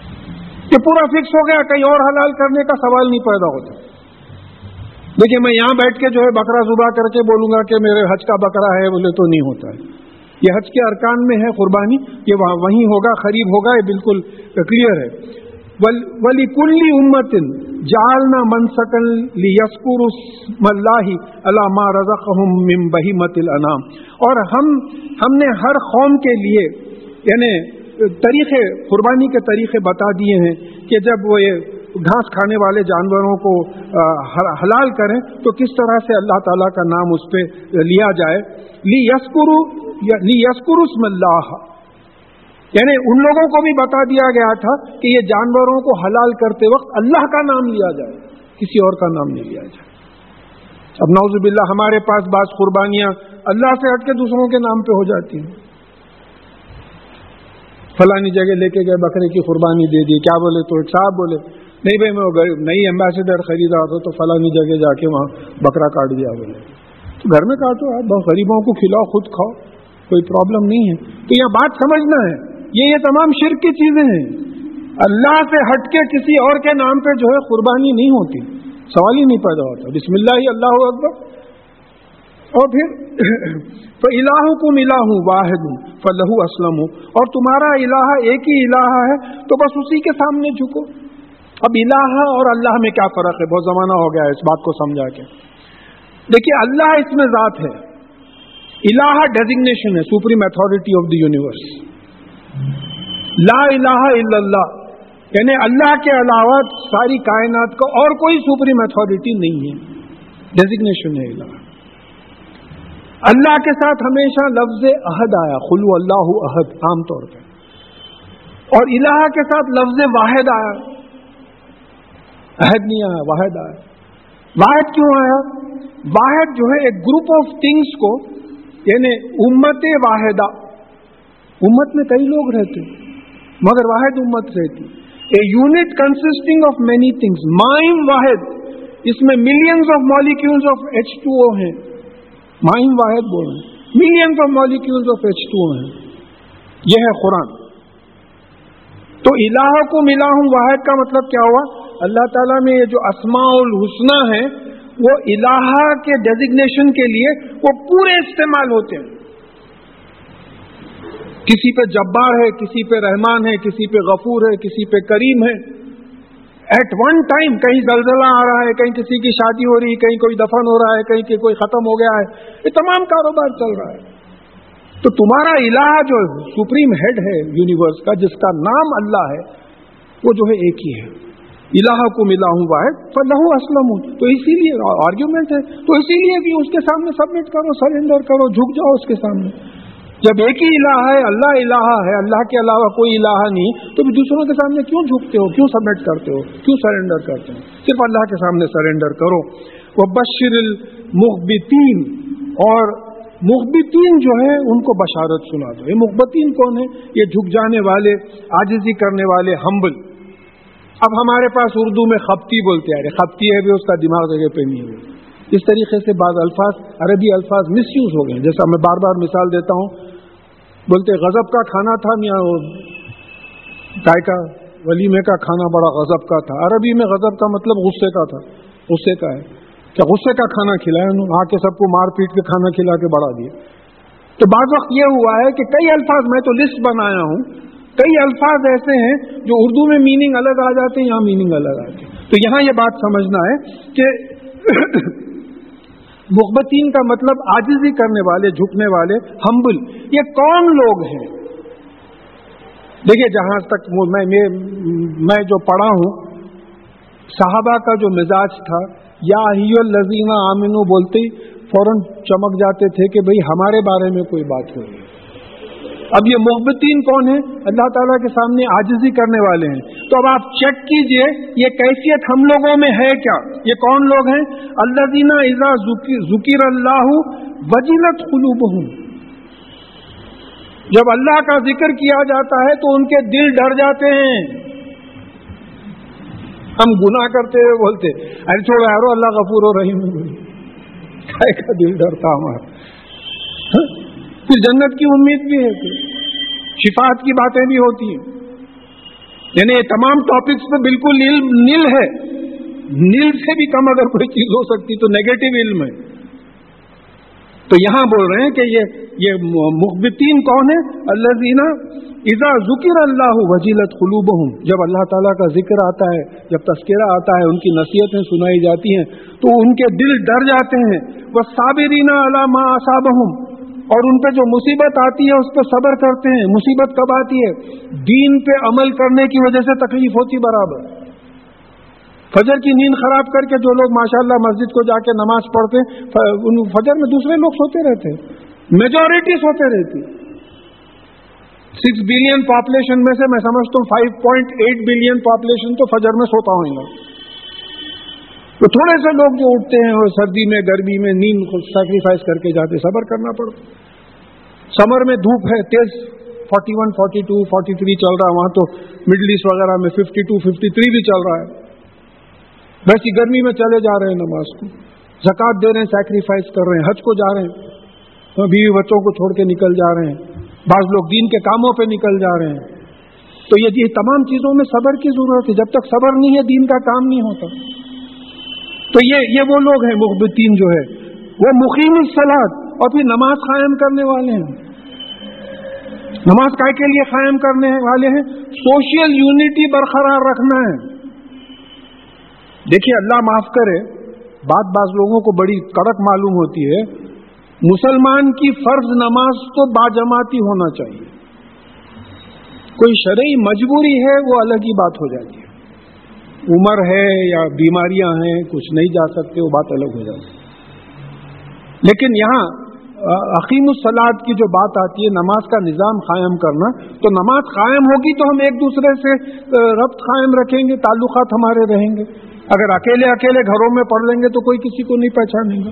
کہ پورا فکس ہو گیا، کہیں اور حلال کرنے کا سوال نہیں پیدا ہوتا۔ دیکھیے، میں یہاں بیٹھ کے جو ہے بکرا زبا کر کے بولوں گا کہ میرے حج کا بکرا ہے بولے تو نہیں ہوتا ہے۔ یہ حج کے ارکان میں ہے قربانی، یہ وہیں ہوگا، قریب ہوگا، یہ بالکل کلیئر ہے۔ ولی کلی امت جالنا من سکن یسکر ملاہی علامہ رضا من بہیمت الانام اور ہم ہم نے ہر قوم کے لیے یعنی طریقے، قربانی کے طریقے بتا دیے ہیں کہ جب وہ یہ گھاس کھانے والے جانوروں کو حلال کریں تو کس طرح سے اللہ تعالیٰ کا نام اس پہ لیا جائے۔ لی یسکرو یسکر اللہ یعنی ان لوگوں کو بھی بتا دیا گیا تھا کہ یہ جانوروں کو حلال کرتے وقت اللہ کا نام لیا جائے، کسی اور کا نام نہیں لیا جائے۔ اب نوز باللہ، ہمارے پاس بعض قربانیاں اللہ سے ہٹ کے دوسروں کے نام پہ ہو جاتی ہیں۔ فلانی جگہ لے کے گئے، بکرے کی قربانی دے دی، کیا بولے؟ تو صاحب بولے، نہیں بھائی، میں نئی ایمبیسڈر خریدا تھا، تو فلانی جگہ جا کے وہاں بکرا کاٹ دیا بولے۔ تو گھر میں کاٹو آپ غریبوں کو کھلاؤ، خود کھاؤ۔ کوئی پرابلم نہیں ہے۔ تو یہ بات سمجھنا ہے۔ یہ یہ تمام شرک کی چیزیں ہیں۔ اللہ سے ہٹ کے کسی اور کے نام پہ جو ہے قربانی نہیں ہوتی۔ سوال ہی نہیں پیدا ہوتا۔ بسم اللہ ہی اللہ اکبر۔ اور پھر تو الہ کو ملا ہوں واحد ہوں فلح اسلم ہوں اور تمہارا الہ ایک ہی الہ ہے، تو بس اسی کے سامنے جھکو۔ اب الہ اور اللہ میں کیا فرق ہے؟ بہت زمانہ ہو گیا ہے اس بات کو سمجھا کے۔ دیکھیے، اللہ اس میں ذات ہے۔ الہ ڈیزگنیشن ہے supreme authority of the universe لا الہ الا اللہ. یعنی اللہ کے علاوہ ساری کائنات کا اور کوئی سپریم اتھارٹی نہیں ہے. ڈیزگنیشن ہے الہ. اللہ کے ساتھ ہمیشہ لفظ عہد آیا خلو اللہ عہد عام طور پہ. اور الہ کے ساتھ لفظ واحد آیا. عہد نہیں آیا، واحد آیا. واحد کیوں آیا؟ واحد جو ہے، ایک گروپ آف تھنگس کو یعنی امت واحدہ۔ امت میں کئی لوگ رہتے مگر واحد امت رہتی۔ A unit consisting of many things MIME واحد، اس میں millions of molecules of H two O ہیں۔ مائم واحد بول رہے ہیں۔ Millions of molecules of H two ہیں۔ یہ ہے قرآن۔ تو الہ کو ملا ہوں واحد کا مطلب کیا ہوا؟ اللہ تعالیٰ میں یہ جو اسماء الحسنہ ہے وہ الہ کے ڈیزگنیشن کے لیے وہ پورے استعمال ہوتے ہیں۔ کسی پہ جبار ہے، کسی پہ رحمان ہے، کسی پہ غفور ہے، کسی پہ کریم ہے۔ ایٹ ون ٹائم کہیں زلزلہ آ رہا ہے، کہیں کسی کی شادی ہو رہی ہے، کہیں کوئی دفن ہو رہا ہے، کہیں کوئی ختم ہو گیا ہے۔ یہ تمام کاروبار چل رہا ہے۔ تو تمہارا الہ جو سپریم ہیڈ ہے یونیورس کا، جس کا نام اللہ ہے، وہ جو ہے ایک ہی ہے۔ الہ کو ملا ہوں واحد فلح اسلم. ہوں تو اسی لیے آرگیومنٹ ہے. تو اسی لیے کہ اس کے سامنے سبمٹ کرو سرینڈر کرو، جھک جاؤ اس کے سامنے. جب ایک ہی الہ ہے، اللہ الہ ہے، اللہ کے علاوہ کوئی الہ نہیں، تو دوسروں کے سامنے کیوں جھکتے ہو، کیوں سبمٹ کرتے ہو، کیوں سرینڈر کرتے ہو؟ صرف اللہ کے سامنے سرینڈر کرو. وہ بشر المخبتین اور مخبتین جو ہے ان کو بشارت سنا دو. یہ مخبتین کون ہے یہ جھک جانے والے آجزی کرنے والے ہمبل اب ہمارے پاس اردو میں خپتی بولتے آ رہے۔ خپتی ہے بھی، اس کا دماغ جگہ پہ نہیں ہوئی اس طریقے سے بعض الفاظ، عربی الفاظ مس یوز ہو گئے جیسا میں بار بار مثال دیتا ہوں، بولتے غضب کا کھانا تھا یا کا ولیمے کا کھانا بڑا غضب کا تھا۔ عربی میں غضب کا مطلب غصے کا تھا۔ غصے کا ہے۔ کیا غصے کا کھانا کھلایا انہوں آ کے سب کو مار پیٹ کے کھانا کھلا کے بڑھا دیا۔ تو بعض وقت یہ ہوا ہے کہ کئی الفاظ میں تو لسٹ بنایا ہوں۔ کئی الفاظ ایسے ہیں جو اردو میں میننگ الگ آ جاتے ہیں، یہاں میننگ الگ آتے ہیں۔ تو یہاں یہ بات سمجھنا ہے کہ (coughs) محبتین کا مطلب آجزی کرنے والے، جھکنے والے ہمبل یہ کون لوگ ہیں؟ دیکھیے، جہاں تک میں میں جو پڑھا ہوں، صحابہ کا جو مزاج تھا، یا ہی الزینہ آمنو بولتے، فوراً چمک جاتے تھے کہ بھئی ہمارے بارے میں کوئی بات ہو رہی ہے اب یہ محبتین کون ہیں؟ اللہ تعالیٰ کے سامنے آجزی کرنے والے ہیں۔ تو اب آپ چیک کیجیے، یہ کیفیت ہم لوگوں میں ہے کیا؟ یہ کون لوگ ہیں؟ اللہ دینا ازا ذکیر اللہ وجیلت قلوب جب اللہ کا ذکر کیا جاتا ہے تو ان کے دل ڈر جاتے ہیں۔ ہم گناہ کرتے ہوئے بولتے، ارے چھوڑو یارو، اللہ غفور و رحیم کا دل ڈرتا ہمارا۔ ہاں؟ پھر جنت کی امید بھی ہے شفاعت کی باتیں بھی ہوتی ہیں۔ یعنی یہ تمام ٹاپکس پہ بالکل علم نیل ہے۔ نیل سے بھی کم اگر کوئی چیز ہو سکتی تو نیگیٹو علم ہے۔ تو یہاں بول رہے ہیں کہ یہ یہ مخبتین کون ہے اللہ زینا ازا ذکر اللہ وجیلت قلوب ہوں جب اللہ تعالیٰ کا ذکر آتا ہے، جب تذکرہ آتا ہے، ان کی نصیحتیں سنائی جاتی ہیں، تو ان کے دل ڈر جاتے ہیں۔ وہ صابرینہ علامہ آساب اور ان پہ جو مصیبت آتی ہے اس پہ صبر کرتے ہیں۔ مصیبت کب آتی ہے؟ دین پہ عمل کرنے کی وجہ سے تکلیف ہوتی برابر۔ فجر کی نیند خراب کر کے جو لوگ ماشاءاللہ مسجد کو جا کے نماز پڑھتے فجر میں دوسرے لوگ سوتے رہتے میجورٹی سوتے رہتی سکس بلین پاپولیشن میں سے میں سمجھتا ہوں five point eight billion population تو فجر میں سوتا ہوں۔ گا تو تھوڑے سے لوگ جو اٹھتے ہیں اور سردی میں، گرمی میں نیند کو سیکریفائز کر کے جاتے، صبر کرنا پڑتا سمر میں دھوپ ہے، تیز۔ Forty one forty two forty three چل رہا ہے۔ وہاں تو مڈل ایسٹ وغیرہ میں ففٹی ٹو ففٹی تھری بھی چل رہا ہے۔ ویسی گرمی میں چلے جا رہے ہیں نماز کو۔ زکات دے رہے ہیں سیکریفائز کر رہے ہیں، حج کو جا رہے ہیں۔ بیوی بچوں کو چھوڑ کے نکل جا رہے ہیں۔ بعض لوگ دین کے کاموں پہ نکل جا رہے ہیں۔ تو یہ جی تمام چیزوں میں صبر کی ضرورت ہے۔ جب تک صبر نہیں ہے، دین کا کام نہیں ہوتا۔ تو یہ یہ وہ لوگ ہیں مخبتین جو ہے وہ مقیم الصلاح اور پھر نماز قائم کرنے والے ہیں۔ نماز کا کے لیے قائم کرنے والے ہیں۔ سوشل یونٹی برقرار رکھنا ہے۔ دیکھیے، اللہ معاف کرے بات بعض لوگوں کو بڑی کڑک معلوم ہوتی ہے۔ مسلمان کی فرض نماز تو باجماعتی ہونا چاہیے۔ کوئی شرعی مجبوری ہے، وہ الگ ہی بات ہو جاتی ہے۔ عمر ہے یا بیماریاں ہیں، کچھ نہیں جا سکتے، وہ بات الگ ہو جاتی لیکن یہاں عقیم السلاد کی جو بات آتی ہے، نماز کا نظام قائم کرنا، تو نماز قائم ہوگی تو ہم ایک دوسرے سے ربط قائم رکھیں گے، تعلقات ہمارے رہیں گے۔ اگر اکیلے اکیلے گھروں میں پڑھ لیں گے تو کوئی کسی کو نہیں پہچانیں گا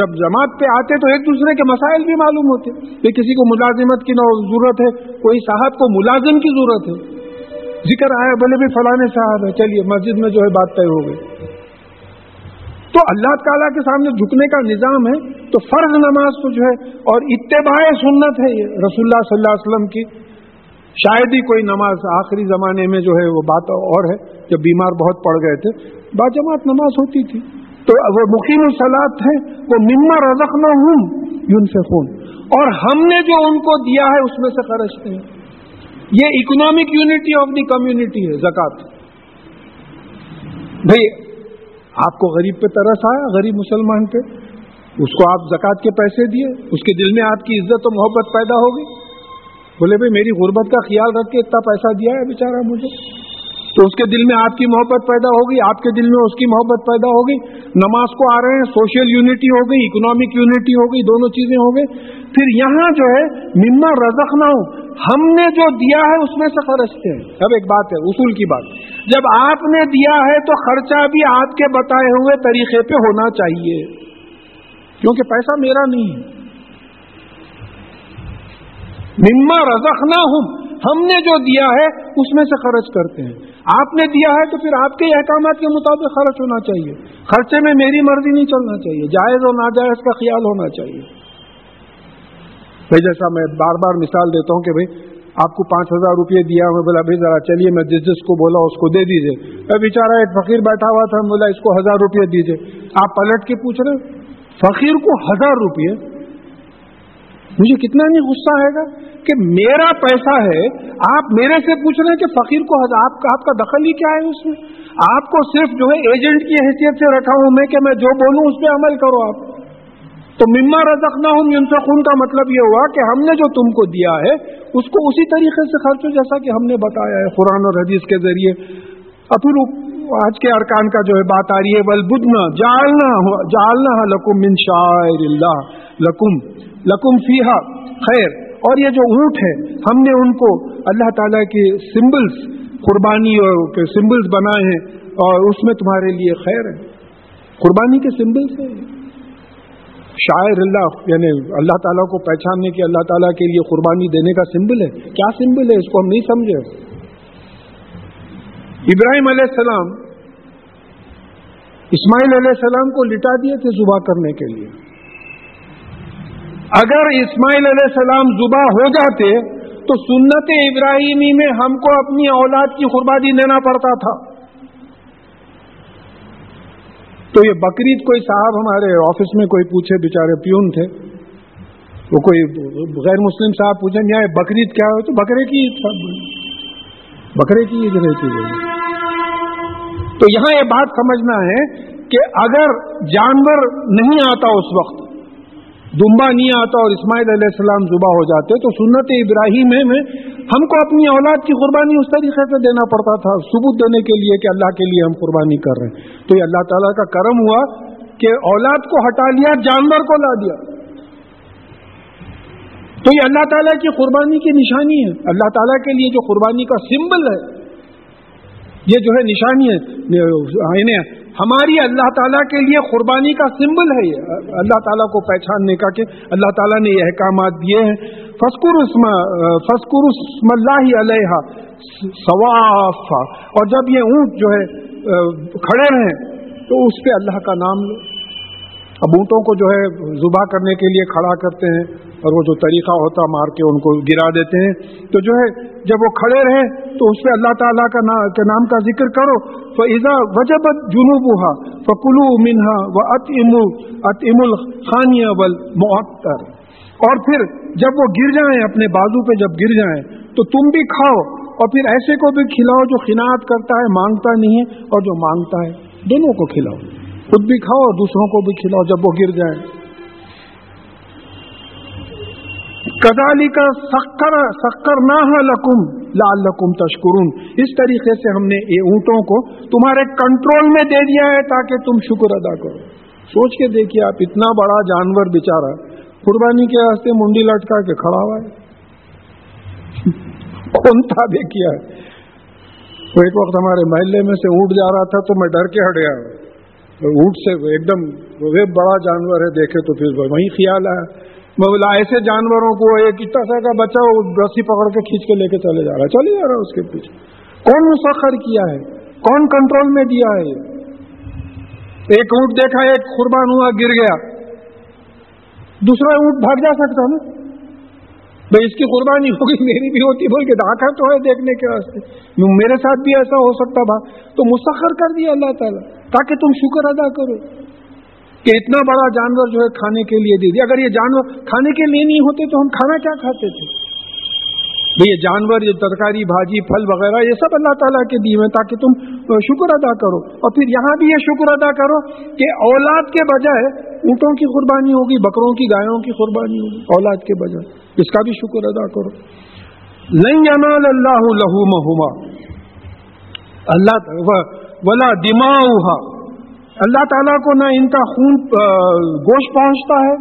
جب جماعت پہ آتے تو ایک دوسرے کے مسائل بھی معلوم ہوتے۔ کہ کسی کو ملازمت کی ضرورت ہے، کوئی صاحب کو ملازم کی ضرورت ہے۔ ذکر آیا، بولے بھی فلانے صاحب ہے چلیے مسجد میں جو ہے بات طے ہو گئی۔ تو اللہ تعالیٰ کے سامنے جھکنے کا نظام ہے، تو فرض نماز تو جو ہے، اور اتباع سنت ہے یہ رسول اللہ صلی اللہ علیہ وسلم کی۔ شاید ہی کوئی نماز آخری زمانے میں جو ہے وہ بات اور ہے، جب بیمار بہت پڑ گئے تھے۔ باجماعت نماز ہوتی تھی۔ تو وہ مقیم الصلاط ہے، وہ مما رزق نہ ہوں یون سے خون اور ہم نے جو ان کو دیا ہے، اس میں سے خرچتے ہیں یہ economic unity of the community ہے زکات بھائی آپ کو غریب پہ ترس آیا، غریب مسلمان پہ. اس کو آپ زکات کے پیسے دیے، اس کے دل میں آپ کی عزت و محبت پیدا ہوگی بولے بھائی میری غربت کا خیال رکھ کے اتنا پیسہ دیا ہے بیچارہ مجھے. تو اس کے دل میں آپ کی محبت پیدا ہوگی، آپ کے دل میں اس کی محبت پیدا ہوگی۔ نماز کو آ رہے ہیں، سوشل یونٹی ہو گئی اکنامک یونٹی ہو گئی، دونوں چیزیں ہو گئی۔ پھر یہاں جو ہے، مما رزق نہ ہو ہم نے جو دیا ہے، اس میں سے خرچتے ہیں۔ اب ایک بات ہے، اصول کی بات۔ جب آپ نے دیا ہے، تو خرچہ بھی آپ کے بتائے ہوئے طریقے پہ ہونا چاہیے۔ کیونکہ پیسہ میرا نہیں ہے۔ مما رزق نہ ہوں ہم نے جو دیا ہے، اس میں سے خرچ کرتے ہیں۔ آپ نے دیا ہے تو پھر آپ کے احکامات کے مطابق خرچ ہونا چاہیے۔ خرچے میں میری مرضی نہیں چلنا چاہیے، جائز اور ناجائز کا خیال ہونا چاہیے۔ بھائی جیسا میں بار بار مثال دیتا ہوں کہ بھائی، آپ کو پانچ ہزار روپئے دیا میں بولا بھائی ذرا چلیے، میں جس جس کو بولا اس کو دے دیجیے میں بیچارہ ایک فقیر بیٹھا ہوا تھا، بولا اس کو ہزار روپئے دیجیے آپ پلٹ کے پوچھ رہے فقیر کو ہزار روپئے مجھے کتنا نہیں غصہ آئے گا کہ میرا پیسہ ہے، آپ میرے سے پوچھ رہے ہیں کہ فقیر کو آپ کا آپ کا دخل ہی کیا ہے اس میں؟ آپ کو صرف جو ہے ایجنٹ کی حیثیت سے رکھا ہوں میں کہ میں جو بولوں اس پہ عمل کرو آپ۔ تو مما رزق نہ ہوں ان خون کا مطلب یہ ہوا کہ ہم نے جو تم کو دیا ہے، اس کو اسی طریقے سے خرچو جیسا کہ ہم نے بتایا ہے قرآن اور حدیث کے ذریعے۔ اور پھر آج کے ارکان کا جو ہے بات آ رہی ہے بل بدنا جالنا جالنا لکم من شاعر اللہ لکم لکم فیحا خیر۔ اور یہ جو اونٹ ہے، ہم نے ان کو اللہ تعالیٰ کے سمبلس قربانی اور سمبلس بنائے ہیں، اور اس میں تمہارے لیے خیر ہے۔ قربانی کے سمبلس ہیں۔ شاعر اللہ یعنی اللہ تعالیٰ کو پہچاننے کے اللہ تعالیٰ کے لیے قربانی دینے کا سمبل ہے۔ کیا سمبل ہے؟ اس کو ہم نہیں سمجھے۔ ابراہیم علیہ السلام، اسماعیل علیہ السلام کو لٹا دیے تھے زبا کرنے کے لیے۔ اگر اسماعیل علیہ السلام زبا ہو جاتے تو سنت ابراہیمی میں ہم کو اپنی اولاد کی قربانی دینا پڑتا تھا۔ تو یہ بقرعید کوئی صاحب ہمارے آفس میں کوئی پوچھے، بیچارے پیون تھے۔ وہ کوئی غیر مسلم صاحب پوچھے یہاں بقرعید کیا ہو تو بکرے کی عید بکرے کی عید رہتی ہے۔ تو یہاں یہ بات سمجھنا ہے کہ اگر جانور نہیں آتا اس وقت دمبا نہیں آتا اور اسماعیل علیہ السلام زبا ہو جاتے تو سنت ابراہیم میں، ہم کو اپنی اولاد کی قربانی اس طریقے سے دینا پڑتا تھا، ثبوت دینے کے لیے کہ اللہ کے لیے ہم قربانی کر رہے ہیں۔ تو یہ اللہ تعالیٰ کا کرم ہوا کہ اولاد کو ہٹا لیا، جانور کو لا دیا۔ تو یہ اللہ تعالیٰ کی قربانی کی نشانی ہے۔ اللہ تعالیٰ کے لیے جو قربانی کا سمبل ہے، یہ جو ہے نشانی ہے ہماری اللہ تعالیٰ کے لیے قربانی کا سمبل ہے یہ۔ اللہ تعالیٰ کو پہچاننے کا کہ اللہ تعالیٰ نے یہ احکامات دیے ہیں۔ فسکر اسم فسکر اسم اللہ علیہ ثواف اور جب یہ اونٹ جو ہے کھڑے رہیں تو اس پہ اللہ کا نام لو۔ اب اونٹوں کو جو ہے زبا کرنے کے لیے کھڑا کرتے ہیں۔ اور وہ جو طریقہ ہوتا مار کے ان کو گرا دیتے ہیں۔ تو جو ہے، جب وہ کھڑے رہے تو اس پہ اللہ تعالیٰ کا نام کا ذکر کرو۔ تو ایزا وجبت جنوب ہوا فکلو منہا و ات ام ات ام الخانیہ بل معطر اور پھر جب وہ گر جائیں اپنے بازو پہ، جب گر جائیں، تو تم بھی کھاؤ۔ اور پھر ایسے کو بھی کھلاؤ جو خناط کرتا ہے، مانگتا نہیں ہے، اور جو مانگتا ہے، دونوں کو کھلاؤ۔ خود بھی کھاؤ اور دوسروں کو بھی کھلاؤ جب وہ گر جائیں۔ کدالی کا سکر سکر نہ لکم لال لکم تشکرون۔ اس طریقے سے ہم نے یہ اونٹوں کو تمہارے کنٹرول میں دے دیا ہے تاکہ تم شکر ادا کرو۔ سوچ کے دیکھیے آپ اتنا بڑا جانور بےچارا قربانی کے واسطے منڈی لٹکا کے کھڑا ہوا ہے۔ (laughs) کون تھا دیکھیے وہ ایک وقت ہمارے محلے میں سے اونٹ جا رہا تھا تو میں ڈر کے ہٹ گیا۔ اونٹ سے ایک دم وہ بڑا جانور ہے، دیکھے تو پھر وہیں خیال آیا۔ میں بولا ایسے جانوروں کو ایک اتنا سا کا بچہ رسی پکڑ کے کھینچ کے لے کے چلے جا رہا ہے۔ چلے جا رہا ہے اس کے پیچھے۔ کون مسخر کیا ہے؟ کون کنٹرول میں دیا ہے؟ ایک اونٹ دیکھا، ایک قربان ہوا، گر گیا۔ دوسرا اونٹ بھاگ جا سکتا نا؟ بھائی، اس کی قربانی ہوگی، میری بھی ہوتی بول کے ڈاکہ تو ہے دیکھنے کے واسطے۔ میرے ساتھ بھی ایسا ہو سکتا تھا تو مسخر کر دیا اللہ تعالیٰ، تاکہ تم شکر ادا کرو۔ کہ اتنا بڑا جانور جو ہے کھانے کے لیے دے دیا۔ اگر یہ جانور کھانے کے لیے نہیں ہوتے تو ہم کھانا کیا کھاتے تھے؟ یہ جانور، یہ ترکاری، بھاجی، پھل وغیرہ، یہ سب اللہ تعالیٰ کے دیے ہیں تاکہ تم شکر ادا کرو۔ اور پھر یہاں بھی یہ شکر ادا کرو کہ اولاد کے بجائے اونٹوں کی قربانی ہوگی، بکروں کی، گایوں کی قربانی ہوگی، اولاد کے بجائے۔ اس کا بھی شکر ادا کرو۔ نہیں ینال اللہ لہو اللہ ولا دماؤ اللہ تعالیٰ کو نہ ان کا خون گوشت پہنچتا ہے،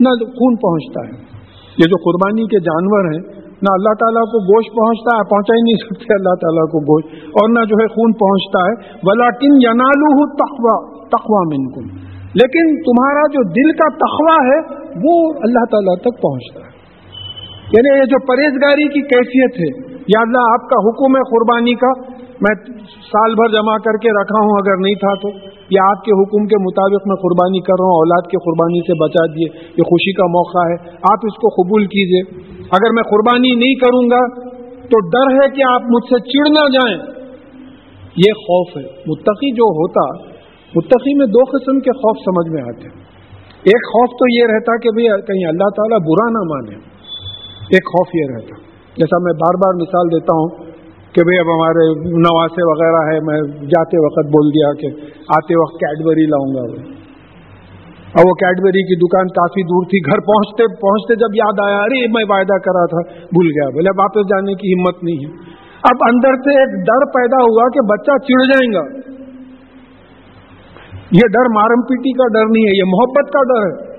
نہ خون پہنچتا ہے۔ یہ جو قربانی کے جانور ہیں، نہ اللہ تعالیٰ کو گوشت پہنچتا ہے، پہنچا ہی نہیں سکتے اللہ تعالیٰ کو گوشت، اور نہ جو ہے خون پہنچتا ہے۔ ولا کن ینالو تخوا تخوا منکم لیکن تمہارا جو دل کا تخوا ہے، وہ اللہ تعالیٰ تک پہنچتا ہے۔ یعنی یہ جو پرہیزگاری کی کیفیت ہے، یا اللہ آپ کا حکم ہے قربانی کا میں سال بھر جمع کر کے رکھا ہوں، اگر نہیں تھا تو۔ یا آپ کے حکم کے مطابق میں قربانی کر رہا ہوں، اولاد کے قربانی سے بچا دیے۔ یہ خوشی کا موقع ہے۔ آپ اس کو قبول کیجیے۔ اگر میں قربانی نہیں کروں گا تو ڈر ہے کہ آپ مجھ سے چڑ نہ جائیں۔ یہ خوف ہے۔ متقی جو ہوتا، متقی میں دو قسم کے خوف سمجھ میں آتے ہیں۔ ایک خوف تو یہ رہتا کہ بھئی کہیں اللہ تعالیٰ برا نہ مانے۔ ایک خوف یہ رہتا۔ جیسا میں بار بار مثال دیتا ہوں کہ بھئی اب ہمارے نواسے وغیرہ ہے میں جاتے وقت بول دیا کہ آتے وقت کیڈبری لاؤں گا۔ اور وہ کیڈبری کی دکان کافی دور تھی، گھر پہنچتے پہنچتے جب یاد آیا، ارے میں وعدہ کرا تھا، بھول گیا۔ بولے واپس جانے کی ہمت نہیں ہے۔ اب اندر سے ایک ڈر پیدا ہوا کہ بچہ چڑ جائے گا۔ یہ ڈر مارم پیٹی کا ڈر نہیں ہے، یہ محبت کا ڈر ہے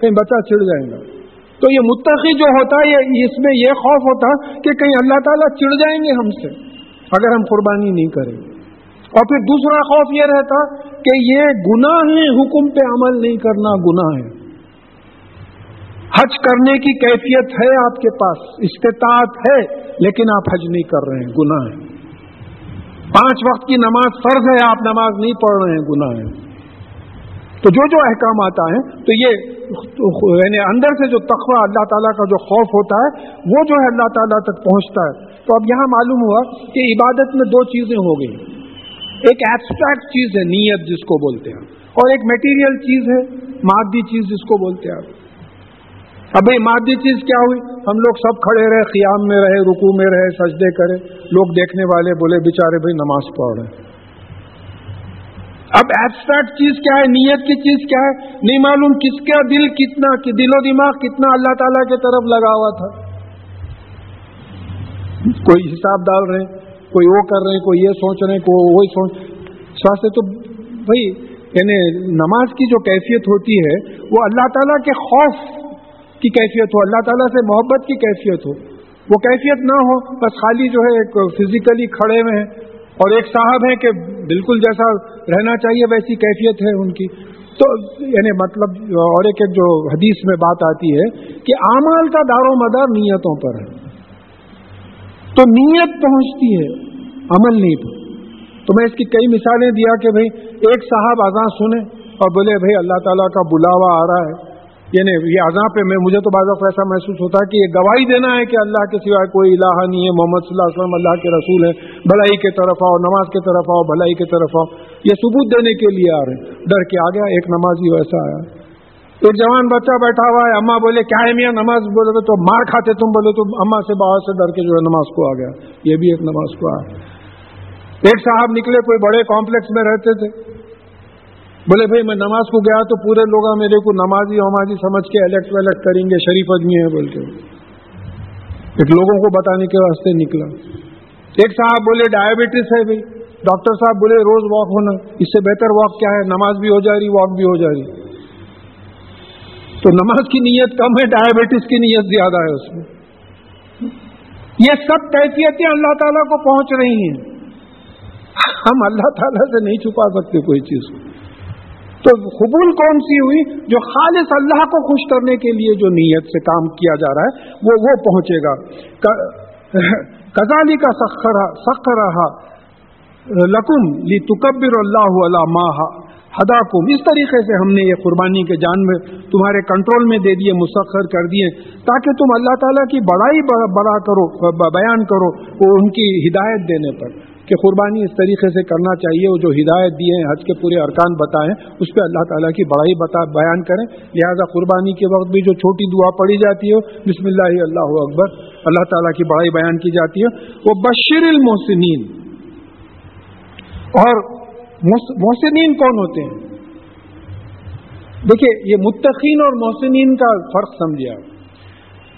کہیں بچہ چڑ جائے گا۔ تو یہ متقی جو ہوتا ہے اس میں یہ خوف ہوتا کہ کہیں اللہ تعالیٰ چڑ جائیں گے ہم سے، اگر ہم قربانی نہیں کریں گے۔ اور پھر دوسرا خوف یہ رہتا کہ یہ گناہ ہے حکم پہ عمل نہیں کرنا گناہ ہے۔ حج کرنے کی کیفیت ہے آپ کے پاس، استطاعت ہے، لیکن آپ حج نہیں کر رہے ہیں، گناہ ہے پانچ وقت کی نماز فرض ہے، آپ نماز نہیں پڑھ رہے ہیں، گناہ ہے تو جو جو احکام آتا ہے تو یہ یعنی اندر سے جو تخوہ اللہ تعالیٰ کا جو خوف ہوتا ہے، وہ جو ہے اللہ تعالیٰ تک پہنچتا ہے۔ تو اب یہاں معلوم ہوا کہ عبادت میں دو چیزیں ہو گئی۔ ایک ایبسٹریکٹ چیز ہے، نیت جس کو بولتے ہیں۔ اور ایک میٹیریل چیز ہے، مادی چیز جس کو بولتے ہیں۔ اب یہ مادی چیز کیا ہوئی؟ ہم لوگ سب کھڑے رہے، قیام میں رہے رکو میں رہے، سجدے کرے۔ لوگ دیکھنے والے بولے بےچارے بھائی، نماز پڑھ رہے اب ایبسٹریکٹ چیز کیا ہے؟ نیت کی چیز کیا ہے؟ نہیں معلوم کس کا دل کتنا دل و دماغ کتنا اللہ تعالیٰ کی طرف لگا ہوا تھا۔ کوئی حساب ڈال رہے کوئی وہ کر رہے ہیں، کوئی یہ سوچ رہے ہیں، کوئی وہی سوچ۔ واسطے تو بھائی یعنی نماز کی جو کیفیت ہوتی ہے، وہ اللہ تعالیٰ کے خوف کی کیفیت ہو، اللہ تعالیٰ سے محبت کی کیفیت ہو۔ وہ کیفیت نہ ہو، بس خالی جو ہے ایک فزیکلی کھڑے ہوئے ہیں۔ اور ایک صاحب ہیں کہ بالکل جیسا رہنا چاہیے ویسی کیفیت ہے ان کی۔ تو یعنی مطلب اور ایک ایک جو حدیث میں بات آتی ہے کہ اعمال کا دار و مدار نیتوں پر ہے۔ تو نیت پہنچتی ہے، عمل نہیں تو میں اس کی کئی مثالیں دیا کہ بھائی ایک صاحب اذان سنے اور بولے بھائی اللہ تعالیٰ کا بلاوا آ رہا ہے۔ یعنی یہ اذاں پہ میں مجھے تو بعض ایسا محسوس ہوتا ہے کہ یہ گواہی دینا ہے کہ اللہ کے سوائے کوئی الہ نہیں ہے، محمد صلی اللہ علیہ وسلم اللہ کے رسول ہے بھلائی کے طرف آؤ، نماز کے طرف آؤ، بھلائی کی طرف آؤ۔ یہ ثبوت دینے کے لیے آ رہے ہیں۔ ڈر کے آ گیا ایک نمازی ویسا آیا۔ ایک جوان بچہ بیٹھا ہوا ہے اما بولے، کیا ہے میاں نماز؟ بولے تو مار کھاتے تم، بولے تو اما سے باہر سے ڈر کے جو ہے نماز کو آ گیا۔ یہ بھی ایک نماز کو آیا۔ ایک صاحب نکلے، کوئی بڑے کمپلیکس میں رہتے تھے۔ بولے بھائی میں نماز کو گیا تو پورے لوگ میرے کو نمازی ومازی سمجھ کے الیکٹ ولیکٹ کریں گے شریف آدمی ہے بول کے ایک لوگوں کو بتانے کے واسطے نکلا۔ ایک صاحب بولے ڈائبٹیز ہے بھائی۔ ڈاکٹر صاحب بولے روز واک ہونا۔ اس سے بہتر واک کیا ہے؟ نماز بھی ہو جا رہی، واک بھی ہو جا رہی۔ تو نماز کی نیت کم ہے ڈائبٹیز کی نیت زیادہ ہے اس میں۔ یہ سب کیفیتیں اللہ تعالیٰ کو پہنچ رہی ہیں۔ ہم اللہ تعالیٰ سے نہیں چھپا سکتے کوئی چیز کو۔ تو قبول کون سی ہوئی جو خالص اللہ کو خوش کرنے کے لیے جو نیت سے کام کیا جا رہا ہے، وہ وہ پہنچے گا۔ کزالی (laughs) کا سخر رہا لکم لی تکبر اللہ ماہ ہداکم۔ اس طریقے سے ہم نے یہ قربانی کے جان میں تمہارے کنٹرول میں دے دیے، مسخر کر دیے۔ تاکہ تم اللہ تعالیٰ کی بڑائی بڑا کرو بیان کرو، وہ ان کی ہدایت دینے پر۔ کہ قربانی اس طریقے سے کرنا چاہیے، وہ جو ہدایت دیے ہیں، حج کے پورے ارکان بتائیں اس پہ اللہ تعالیٰ کی بڑائی بتا، بیان کریں۔ لہذا قربانی کے وقت بھی جو چھوٹی دعا پڑھی جاتی ہے بسم اللہ اللہ اکبر، اللہ تعالیٰ کی بڑائی بیان کی جاتی ہے وہ بشر المحسنین۔ اور محسنین کون ہوتے ہیں؟ دیکھیے، یہ متقین اور محسنین کا فرق سمجھے آپ۔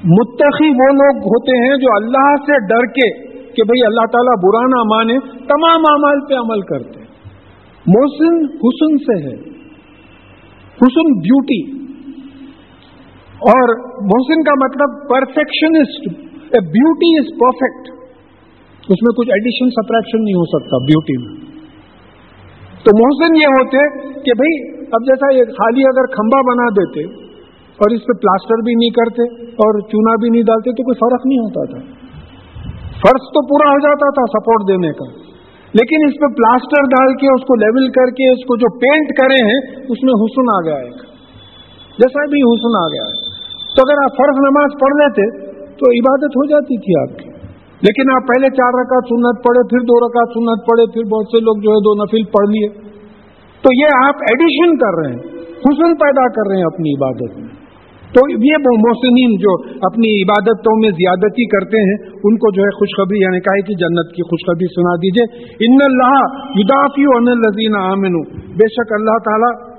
متقی وہ لوگ ہوتے ہیں جو اللہ سے ڈر کے کہ بھئی اللہ تعالیٰ برا نہ مانے، تمام اعمال پہ عمل کرتے ہیں۔ محسن حسن سے ہے۔ حسن بیوٹی اور محسن کا مطلب perfectionist a beauty is perfect اس میں کچھ ایڈیشن سپریکشن نہیں ہو سکتا بیوٹی میں۔ تو محسن یہ ہوتے کہ بھئی اب جیسا یہ خالی اگر کھمبا بنا دیتے اور اس پہ پلاسٹر بھی نہیں کرتے اور چونا بھی نہیں ڈالتے تو کوئی فرق نہیں ہوتا تھا۔ فرض تو پورا ہو جاتا تھا سپورٹ دینے کا۔ لیکن اس پہ پلاسٹر ڈال کے، اس کو لیول کر کے، اس کو جو پینٹ کرے ہیں، اس میں حسن آ گیا ایک۔ جیسا بھی حسن آ گیا۔ ہے تو اگر آپ فرض نماز پڑھ لیتے، تو عبادت ہو جاتی تھی آپ کی۔ لیکن آپ پہلے چار رکعت سنت پڑھے، پھر دو رکعت سنت پڑھے، پھر بہت سے لوگ جو ہے دو نفل پڑھ لیے۔ تو یہ آپ ایڈیشن کر رہے ہیں، حسن پیدا کر رہے ہیں اپنی عبادت میں۔ تو یہ محسنین جو اپنی عبادتوں میں زیادتی کرتے ہیں، ان کو جو ہے خوشخبری یعنی کہا کہ جنت کی خوشخبری سنا دیجیے ان اللہ یدافی ان الزین عامن بے شک اللہ تعالی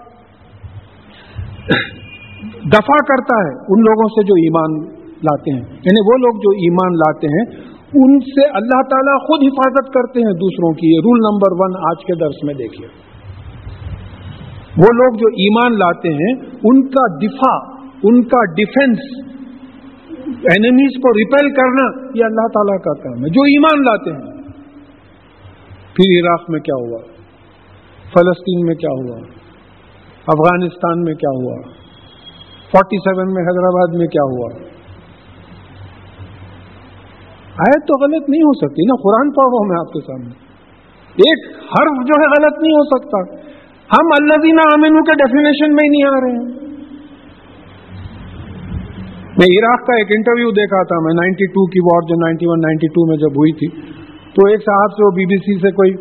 دفاع کرتا ہے ان لوگوں سے جو ایمان لاتے ہیں۔ یعنی وہ لوگ جو ایمان لاتے ہیں، ان سے اللہ تعالیٰ خود حفاظت کرتے ہیں دوسروں کی۔ یہ رول نمبر ون آج کے درس میں دیکھیے۔ وہ لوگ جو ایمان لاتے ہیں، ان کا دفاع ان کا ڈیفنس اینمیز کو ریپیل کرنا، یہ اللہ تعالیٰ کا کام ہے، جو ایمان لاتے ہیں۔ پھر عراق میں کیا ہوا؟ فلسطین میں کیا ہوا؟ افغانستان میں کیا ہوا؟ فورٹی سیون میں حیدرآباد میں کیا ہوا؟ آیت تو غلط نہیں ہو سکتی نا، قرآن پڑھ رہا میں آپ کے سامنے۔ ایک حرف جو ہے غلط نہیں ہو سکتا۔ ہم اللہ دینا امین کے ڈیفینیشن میں ہی نہیں آ رہے ہیں۔ میں عراق کا ایک انٹرویو دیکھا تھا میں، نائنٹی ٹو کی وار جو نائنٹی ون، نائنٹی ٹو میں جب ہوئی تھی۔ تو ایک صاحب سے وہ بی بی سی سے کوئی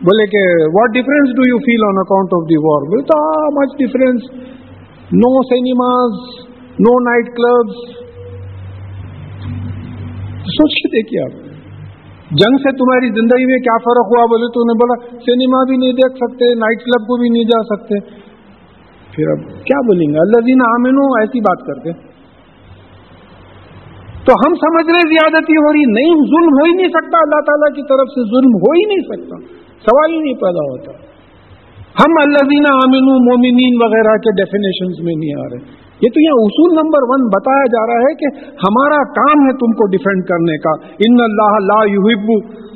بولے کہ what difference do you feel on account of the war بولے too much difference no cinemas no night clubs سوچ کے دیکھیے آپ۔ جنگ سے تمہاری زندگی میں کیا فرق ہوا؟ بولے، تو انہیں بولا سنیما بھی نہیں دیکھ سکتے نائٹ کلب کو بھی نہیں جا سکتے. پھر اب کیا بولیں گے؟ اللہ دینا آمین ایسی بات کرتے تو ہم سمجھ رہے زیادتی ہو رہی، نہیں، ظلم ہو ہی نہیں سکتا۔ اللہ تعالیٰ کی طرف سے ظلم ہو ہی نہیں سکتا۔ سوال ہی نہیں پیدا ہوتا۔ ہم اللہ دینا آمین مومنین وغیرہ کے ڈیفینیشن میں نہیں آ رہے۔ یہ تو یہ اصول نمبر ون بتایا جا رہا ہے کہ ہمارا کام ہے تم کو ڈیفینڈ کرنے کا۔ ان اللہ لا یحب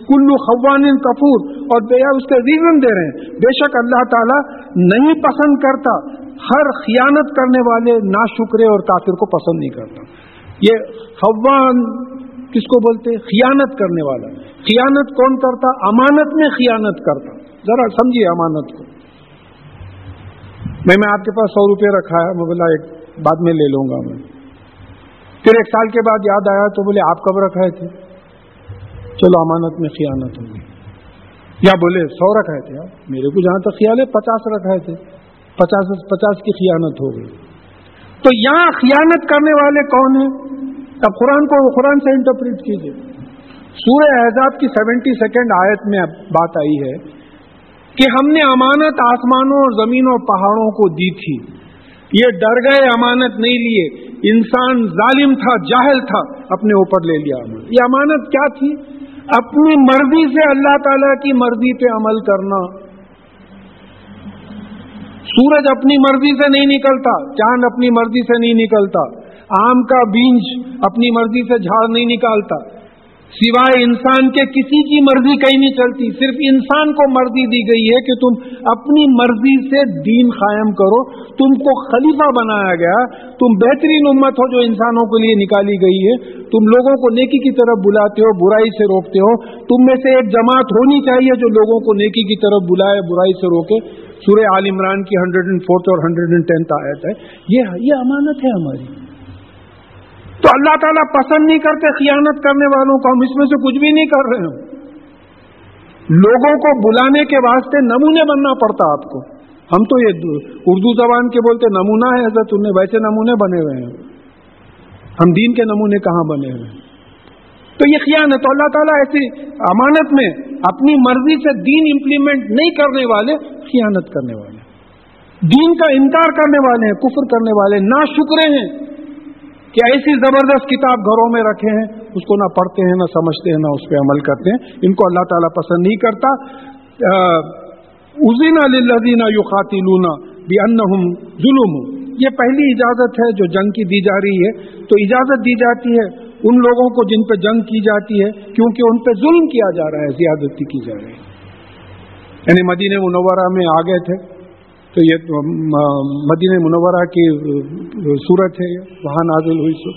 کلو خوان کپور اور اس کے ریزن دے رہے ہیں۔ بے شک اللہ تعالیٰ نہیں پسند کرتا۔ ہر خیانت کرنے والے نا شکرے اور کافر کو پسند نہیں کرتا۔ یہ خوان کس کو بولتے خیانت کرنے والا خیانت کون کرتا؟ امانت میں خیانت کرتا۔ ذرا سمجھیے امانت کو۔ میں میں آپ کے پاس سو روپے رکھا ہے، میں بولا ایک بعد میں لے لوں گا میں۔ پھر ایک سال کے بعد یاد آیا تو بولے، آپ کب رکھائے تھے؟ چلو، امانت میں خیانت ہوگی یا بولے، سو رکھائے تھے آپ۔ میرے کو جہاں تک خیال ہے، پچاس رکھائے تھے۔ پچاس پچاس کی خیانت ہو گئی۔ تو یہاں خیانت کرنے والے کون ہیں؟ اب قرآن کو قرآن سے انٹرپریٹ کیجیے سورہ احزاب کی سیونٹی سیکنڈ آیت میں بات آئی ہے کہ ہم نے امانت آسمانوں اور زمینوں پہاڑوں کو دی تھی۔ یہ ڈر گئے امانت نہیں لیے۔ انسان ظالم تھا، جاہل تھا، اپنے اوپر لے لیا۔ امانت یہ امانت کیا تھی؟ اپنی مرضی سے اللہ تعالی کی مرضی پہ عمل کرنا۔ سورج اپنی مرضی سے نہیں نکلتا، چاند اپنی مرضی سے نہیں نکلتا، آم کا بیج اپنی مرضی سے جھاڑ نہیں نکالتا۔ سوائے انسان کے کسی کی مرضی کہیں نہیں چلتی، صرف انسان کو مرضی دی گئی ہے کہ تم اپنی مرضی سے دین قائم کرو۔ تم کو خلیفہ بنایا گیا، تم بہترین امت ہو جو انسانوں کے لیے نکالی گئی ہے۔ تم لوگوں کو نیکی کی طرف بلاتے ہو، برائی سے روکتے ہو۔ تم میں سے ایک جماعت ہونی چاہیے جو لوگوں کو نیکی کی طرف بلائے، برائی سے روکے۔ سورہ عال عمران کی ہنڈریڈ اینڈ فورتھ اور ہنڈریڈ اینڈ ٹینتھ آیت ہے۔ یہ یہ امانت ہے ہماری۔ تو اللہ تعالیٰ پسند نہیں کرتے خیانت کرنے والوں کو، ہم اس میں سے کچھ بھی نہیں کر رہے ہیں لوگوں کو بلانے کے واسطے نمونے بننا پڑتا آپ کو۔ ہم تو یہ اردو زبان کے بولتے نمونہ ہے حضرت انہیں ویسے نمونے بنے ہوئے ہیں۔ ہم دین کے نمونے کہاں بنے ہوئے ہیں؟ تو یہ خیال ہے تو اللہ تعالیٰ ایسی امانت میں اپنی مرضی سے دین امپلیمنٹ نہیں کرنے والے خیانت کرنے والے ہیں۔ دین کا انکار کرنے والے ہیں، کفر کرنے والے نہ شکرے ہیں کہ ایسی زبردست کتاب گھروں میں رکھے ہیں، اس کو نہ پڑھتے ہیں، نہ سمجھتے ہیں، نہ اس پہ عمل کرتے ہیں۔ ان کو اللہ تعالیٰ پسند نہیں کرتا۔ ازین الدین یو خاطی لونا بھی ظلم یہ پہلی اجازت ہے جو جنگ کی دی جا رہی ہے۔ تو اجازت دی جاتی ہے ان لوگوں کو جن پہ جنگ کی جاتی ہے، کیونکہ ان پہ ظلم کیا جا رہا ہے، زیادتی کی جا رہی ہے۔ یعنی مدینہ منورہ میں آ گئے تھے۔ تو یہ مدینہ منورہ کی صورت ہے، وہاں نازل ہوئی سو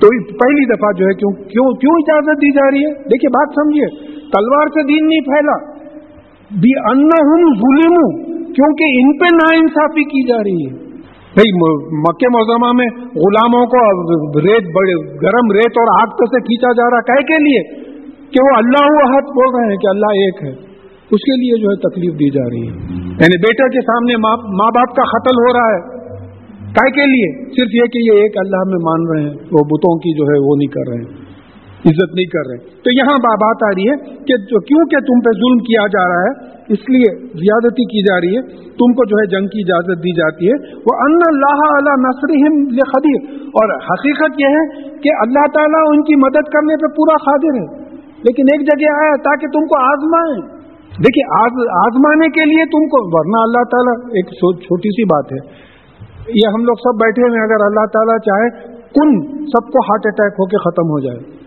تو پہلی دفعہ جو ہے کیوں کیوں کیوں اجازت دی جا رہی ہے؟ دیکھیے بات سمجھیے، تلوار سے دین نہیں پھیلا۔ بھی ان ظلم کیونکہ ان پہ نا انصافی کی جا رہی ہے۔ بھائی مکہ موزمہ میں غلاموں کو ریت بڑے گرم ریت اور آگ سے کھینچا جا رہا ہے۔ کے لیے کہ وہ اللہ حد بول رہے ہیں کہ اللہ ایک ہے۔ اس کے لیے جو ہے تکلیف دی جا رہی ہے۔ یعنی بیٹا کے سامنے ماں باپ کا قتل ہو رہا ہے۔ کائے کے لیے؟ صرف یہ کہ یہ ایک اللہ میں مان رہے ہیں۔ وہ بتوں کی جو ہے وہ نہیں کر رہے۔ ہیں عزت نہیں کر رہے۔ تو یہاں بات آ رہی ہے کہ کیونکہ تم پہ ظلم کیا جا رہا ہے؟ اس لیے زیادتی کی جا رہی ہے۔ تم کو جو ہے جنگ کی اجازت دی جاتی ہے۔ وہ ان اللہ علیہ نسرم خدیر اور حقیقت یہ ہے کہ اللہ تعالیٰ ان کی مدد کرنے پہ پورا قادر ہے۔ لیکن ایک جگہ آیا تاکہ تم کو آزمائیں۔ دیکھیے آزمانے کے لیے تم کو ورنہ اللہ تعالیٰ ایک چھوٹی سی بات ہے۔ یہ ہم لوگ سب بیٹھے ہوئے اگر اللہ تعالیٰ چاہے کن سب کو ہارٹ اٹیک ہو کے ختم ہو جائے۔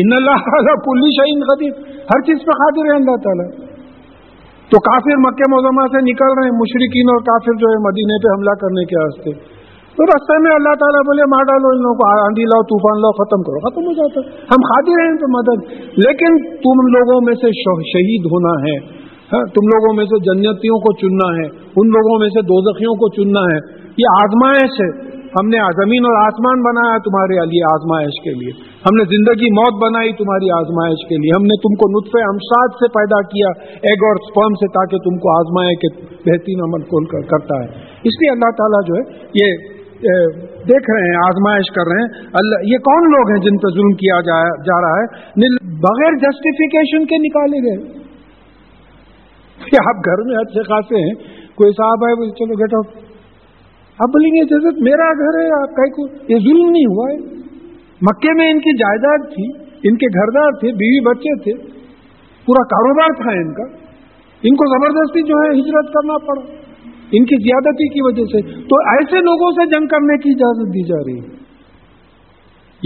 ان اللہ تعالیٰ پولی شہین خدیر ہر چیز پہ قادر ہے اللہ تعالیٰ۔ تو کافر مکہ مزمہ سے نکل رہے ہیں مشرقین اور کافر جو ہے مدینے پہ حملہ کرنے کے واسطے۔ تو رستے میں اللہ تعالیٰ بولے، مار ڈالو ان لوگوں کو، آندھی لاؤ، طوفان لاؤ، ختم کرو۔ ختم ہو جاتا۔ ہم کھاتے ہیں تو مدد۔ لیکن تم لوگوں میں سے شہید ہونا ہے۔ ہاں، تم لوگوں میں سے جنتیوں کو چننا ہے۔ ان لوگوں میں سے دوزخیوں کو چننا ہے۔ یہ آزمائش ہے۔ ہم نے زمین اور آسمان بنایا تمہارے لیے آزمائش کے لیے۔ ہم نے زندگی موت بنائی تمہاری آزمائش کے لیے۔ ہم نے تم کو نطفے امشاد سے پیدا کیا، ایگ اور اسپرم سے، تاکہ تم کو آزمائے کہ بہترین عمل کون کرتا ہے۔ اس لیے اللہ تعالیٰ جو ہے، یہ دیکھ رہے ہیں، آزمائش کر رہے ہیں۔ اللہ، یہ کون لوگ ہیں جن پہ ظلم کیا جا رہا ہے؟ بغیر جسٹیفیکیشن کے نکالے گئے۔ آپ گھر میں اچھے خاصے ہیں۔ کوئی صاحب ہے چلو گیٹ آؤٹ اب بولیں گے جیسے میرا گھر ہے، آپ کا یہ ظلم نہیں ہوا ہے۔ مکے میں ان کی جائیداد تھی، ان کے گھردار تھے، بیوی بچے تھے۔ پورا کاروبار تھا ان کا۔ ان کو زبردستی جو ہے، ہجرت کرنا پڑا۔ ان کی زیادتی کی وجہ سے۔ تو ایسے لوگوں سے جنگ کرنے کی اجازت دی جا رہی ہے۔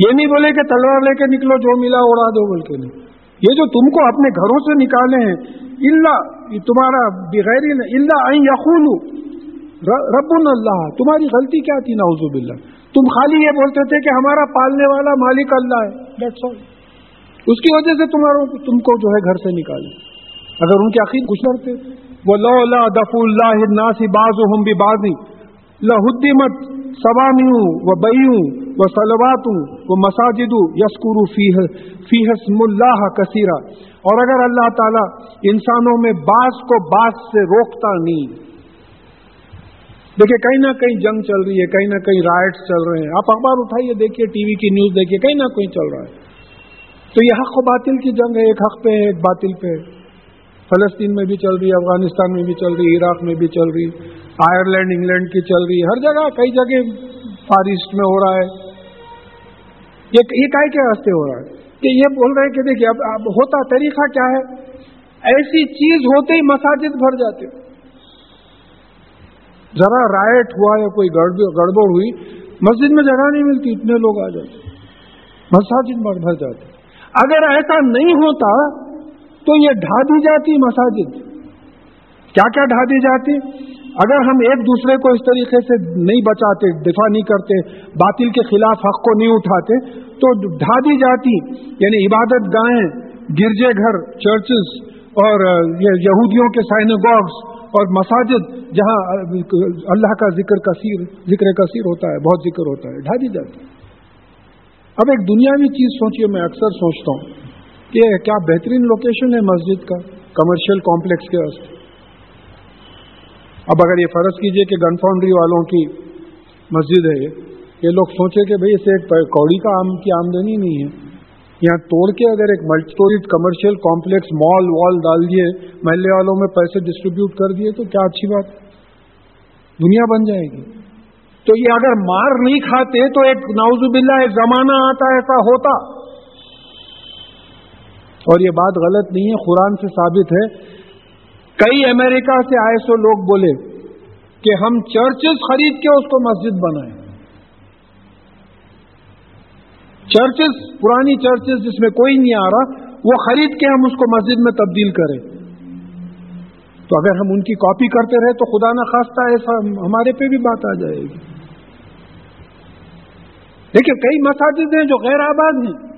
یہ نہیں بولے کہ تلوار لے کے نکلو، جو ملا اڑا دو بول کے نہیں۔ یہ جو تم کو اپنے گھروں سے نکالے ہیں اللہ تمہارا بغیر اللہ یقول رب اللہ، تمہاری غلطی کیا تھی؟ ناؤز باللہ۔ تم خالی یہ بولتے تھے کہ ہمارا پالنے والا مالک اللہ ہے۔ اس کی وجہ سے تمہاروں تم کو جو ہے گھر سے نکالے۔ اگر ان کے عقید کچھ کرتے وہ لو اللہ دف اللہ ناسی باز ہوں بھی بازی لہدمت سوانی ہوں وہ بئی ہوں وہ مساجد یسکر فیحسم اللہ کثیرہ اور اگر اللہ تعالیٰ انسانوں میں باس کو باس سے روکتا نہیں۔ دیکھیے کہیں نہ کہیں جنگ چل رہی ہے، کہیں نہ کہیں رائٹس چل رہے ہیں۔ آپ اخبار اٹھائیے، دیکھیے ٹی وی کی نیوز دیکھیے، کہیں نہ کہیں چل رہا ہے۔ تو یہ حق و باطل کی جنگ ہے، ایک حق پہ ہے، ایک باطل پہ ہے۔ فلسطین میں بھی چل رہی ہے، افغانستان میں بھی چل رہی ہے، عراق میں بھی چل رہی آئرلینڈ، انگلینڈ کی چل رہی ہے، ہر جگہ، کئی جگہ فارسٹ میں ہو رہا ہے۔ یہ کائے کے راستے ہو رہا ہے؟ کہ یہ بول رہے ہیں کہ دیکھیے، اب اب ہوتا طریقہ کیا ہے؟ ایسی چیز ہوتے ہی مساجد بھر جاتے۔ ذرا رائٹ ہوا یا کوئی گڑبڑ ہوئی، مسجد میں جگہ نہیں ملتی، اتنے لوگ آ جاتے۔ مساجد بھر جاتے۔ اگر ایسا نہیں ہوتا تو یہ ڈھا دی جاتی مساجد۔ کیا کیا ڈھا دی جاتی؟ اگر ہم ایک دوسرے کو اس طریقے سے نہیں بچاتے، دفاع نہیں کرتے، باطل کے خلاف حق کو نہیں اٹھاتے، تو ڈھا دی جاتی۔ یعنی عبادت گاہیں، گرجے گھر، چرچز اور یہودیوں کے سائنگوگس اور مساجد، جہاں اللہ کا ذکر کثیر ذکر کثیر ہوتا ہے، بہت ذکر ہوتا ہے، ڈھا دی جاتی۔ اب ایک دنیاوی چیز سوچیے میں اکثر سوچتا ہوں۔ کہ کیا بہترین لوکیشن ہے مسجد کا کمرشل کمپلیکس کے واسطے؟ اب اگر یہ فرض کیجیے کہ گن فاؤنڈری والوں کی مسجد ہے یہ لوگ سوچے کہ بھئی اسے ایک کوڑی کا آم، کی آمدنی نہیں ہے۔ یہاں توڑ کے اگر ایک multi storey commercial complex mall wall ڈال دیے، محلے والوں میں پیسے ڈسٹریبیوٹ کر دیے، تو کیا اچھی بات؟ دنیا بن جائے گی۔ تو یہ اگر مار نہیں کھاتے تو ایک ناؤز باللہ ایک زمانہ آتا ایسا ہوتا۔ اور یہ بات غلط نہیں ہے، قرآن سے ثابت ہے۔ کئی امریکہ سے آئے سو لوگ بولے کہ ہم چرچز خرید کے اس کو مسجد بنائیں۔ چرچز، پرانی چرچز جس میں کوئی نہیں آ رہا، وہ خرید کے ہم اس کو مسجد میں تبدیل کریں۔ تو اگر ہم ان کی کاپی کرتے رہے تو خدا نہ خواستہ ایسا ہمارے پہ بھی بات آ جائے گی۔ دیکھیے کئی مساجد ہیں جو غیر آباد ہیں۔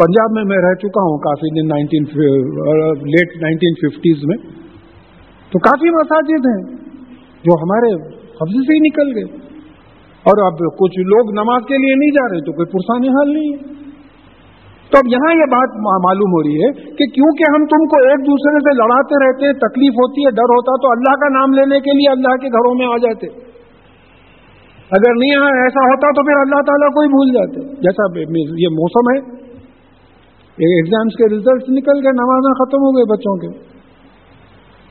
پنجاب میں میں رہ چکا ہوں کافی دن نائنٹین لیٹ نائنٹین ففٹیز میں۔ تو کافی مساجد ہیں جو ہمارے قبضے سے ہی نکل گئے۔ اور اب کچھ لوگ نماز کے لیے نہیں جا رہے، تو کوئی پرسانی حال نہیں ہے۔ تو اب یہاں یہ بات معلوم ہو رہی ہے کہ کیونکہ ہم تم کو ایک دوسرے سے لڑاتے رہتے، تکلیف ہوتی ہے، ڈر ہوتا، تو اللہ کا نام لینے کے لیے اللہ کے گھروں میں آ جاتے۔ اگر نہیں ایسا ہوتا تو پھر اللہ تعالیٰ کو ہی بھول جاتے۔ جیسا یہ موسم ہے ایگزامس کے ریزلٹس نکل گئے، نمازیں ختم ہو گئے بچوں کے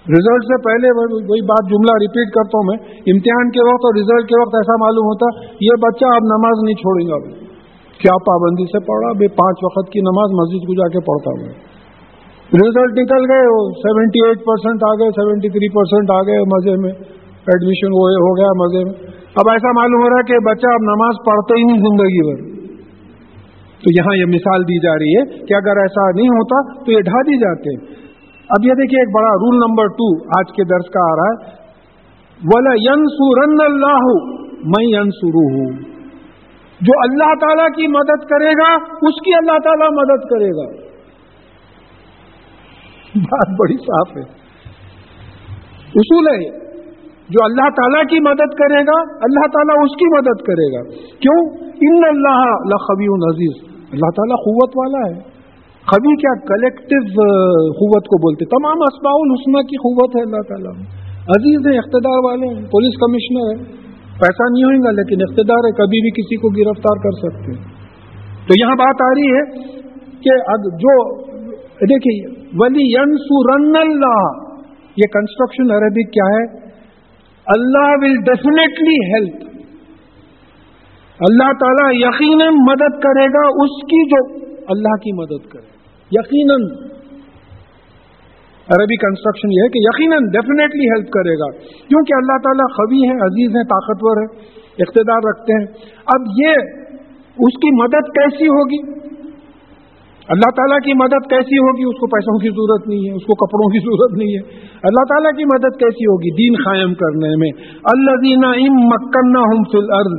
ریزلٹ سے پہلے وہی بات جملہ ریپیٹ کرتا ہوں میں۔ امتحان کے وقت اور ریزلٹ کے وقت ایسا معلوم ہوتا، یہ بچہ اب نماز نہیں چھوڑیں گا۔ ابھی کیا پابندی سے پڑھا؟ بھائی پانچ وقت کی نماز مسجد کو جا کے پڑھتا ہوں ریزلٹ نکل گئے سیونٹی ایٹ پرسینٹ آ گئے سیونٹی تھری پرسینٹ آ گئے مزے میں۔ ایڈمیشن ہو گیا مزے میں۔ اب ایسا معلوم ہو رہا ہے کہ بچہ اب نماز پڑھتے ہی نہیں زندگی بھر۔ تو یہاں یہ مثال دی جا رہی ہے کہ اگر ایسا نہیں ہوتا تو یہ ڈھا دی جاتے اب یہ دیکھیے ایک بڑا رول نمبر ٹو آج کے درس کا آ رہا ہے۔ بولا ین اللہ میں جو اللہ تعالی کی مدد کرے گا، اس کی اللہ تعالی مدد کرے گا۔ بات بڑی صاف ہے۔ اصول ہے جو اللہ تعالیٰ کی مدد کرے گا، اللہ تعالیٰ اس کی مدد کرے گا۔ کیوں؟ ان اللہ لخبی عزیز اللہ تعالیٰ قوت والا ہے۔ خبی کیا کلیکٹو قوت کو بولتے۔ تمام اسباء الحسنہ کی قوت ہے اللہ تعالیٰ۔ عزیز ہیں، اقتدار والے ہیں، پولیس کمشنر ہے پیسہ نہیں ہوئے گا، لیکن اقتدار ہے، کبھی بھی کسی کو گرفتار کر سکتے۔ تو یہاں بات آ رہی ہے کہ جو، دیکھیے، ولی رن اللہ یہ کنسٹرکشن عربک کیا ہے؟ اللہ ول ڈیفینیٹلی ہیلپ اللہ تعالیٰ یقیناً مدد کرے گا اس کی جو اللہ کی مدد کرے یقیناً۔ عربی کنسٹرکشن یہ ہے کہ یقیناً ڈیفینیٹلی ہیلپ کرے گا۔ کیونکہ اللہ تعالیٰ خوی ہے عزیز ہیں، طاقتور ہے اقتدار رکھتے ہیں۔ اب یہ اس کی مدد کیسی ہوگی؟ اللہ تعالیٰ کی مدد کیسی ہوگی؟ اس کو پیسوں کی ضرورت نہیں ہے، اس کو کپڑوں کی ضرورت نہیں ہے۔ اللہ تعالیٰ کی مدد کیسی ہوگی؟ دین قائم کرنے میں۔ اللہ دینا ام مکنا ہم فل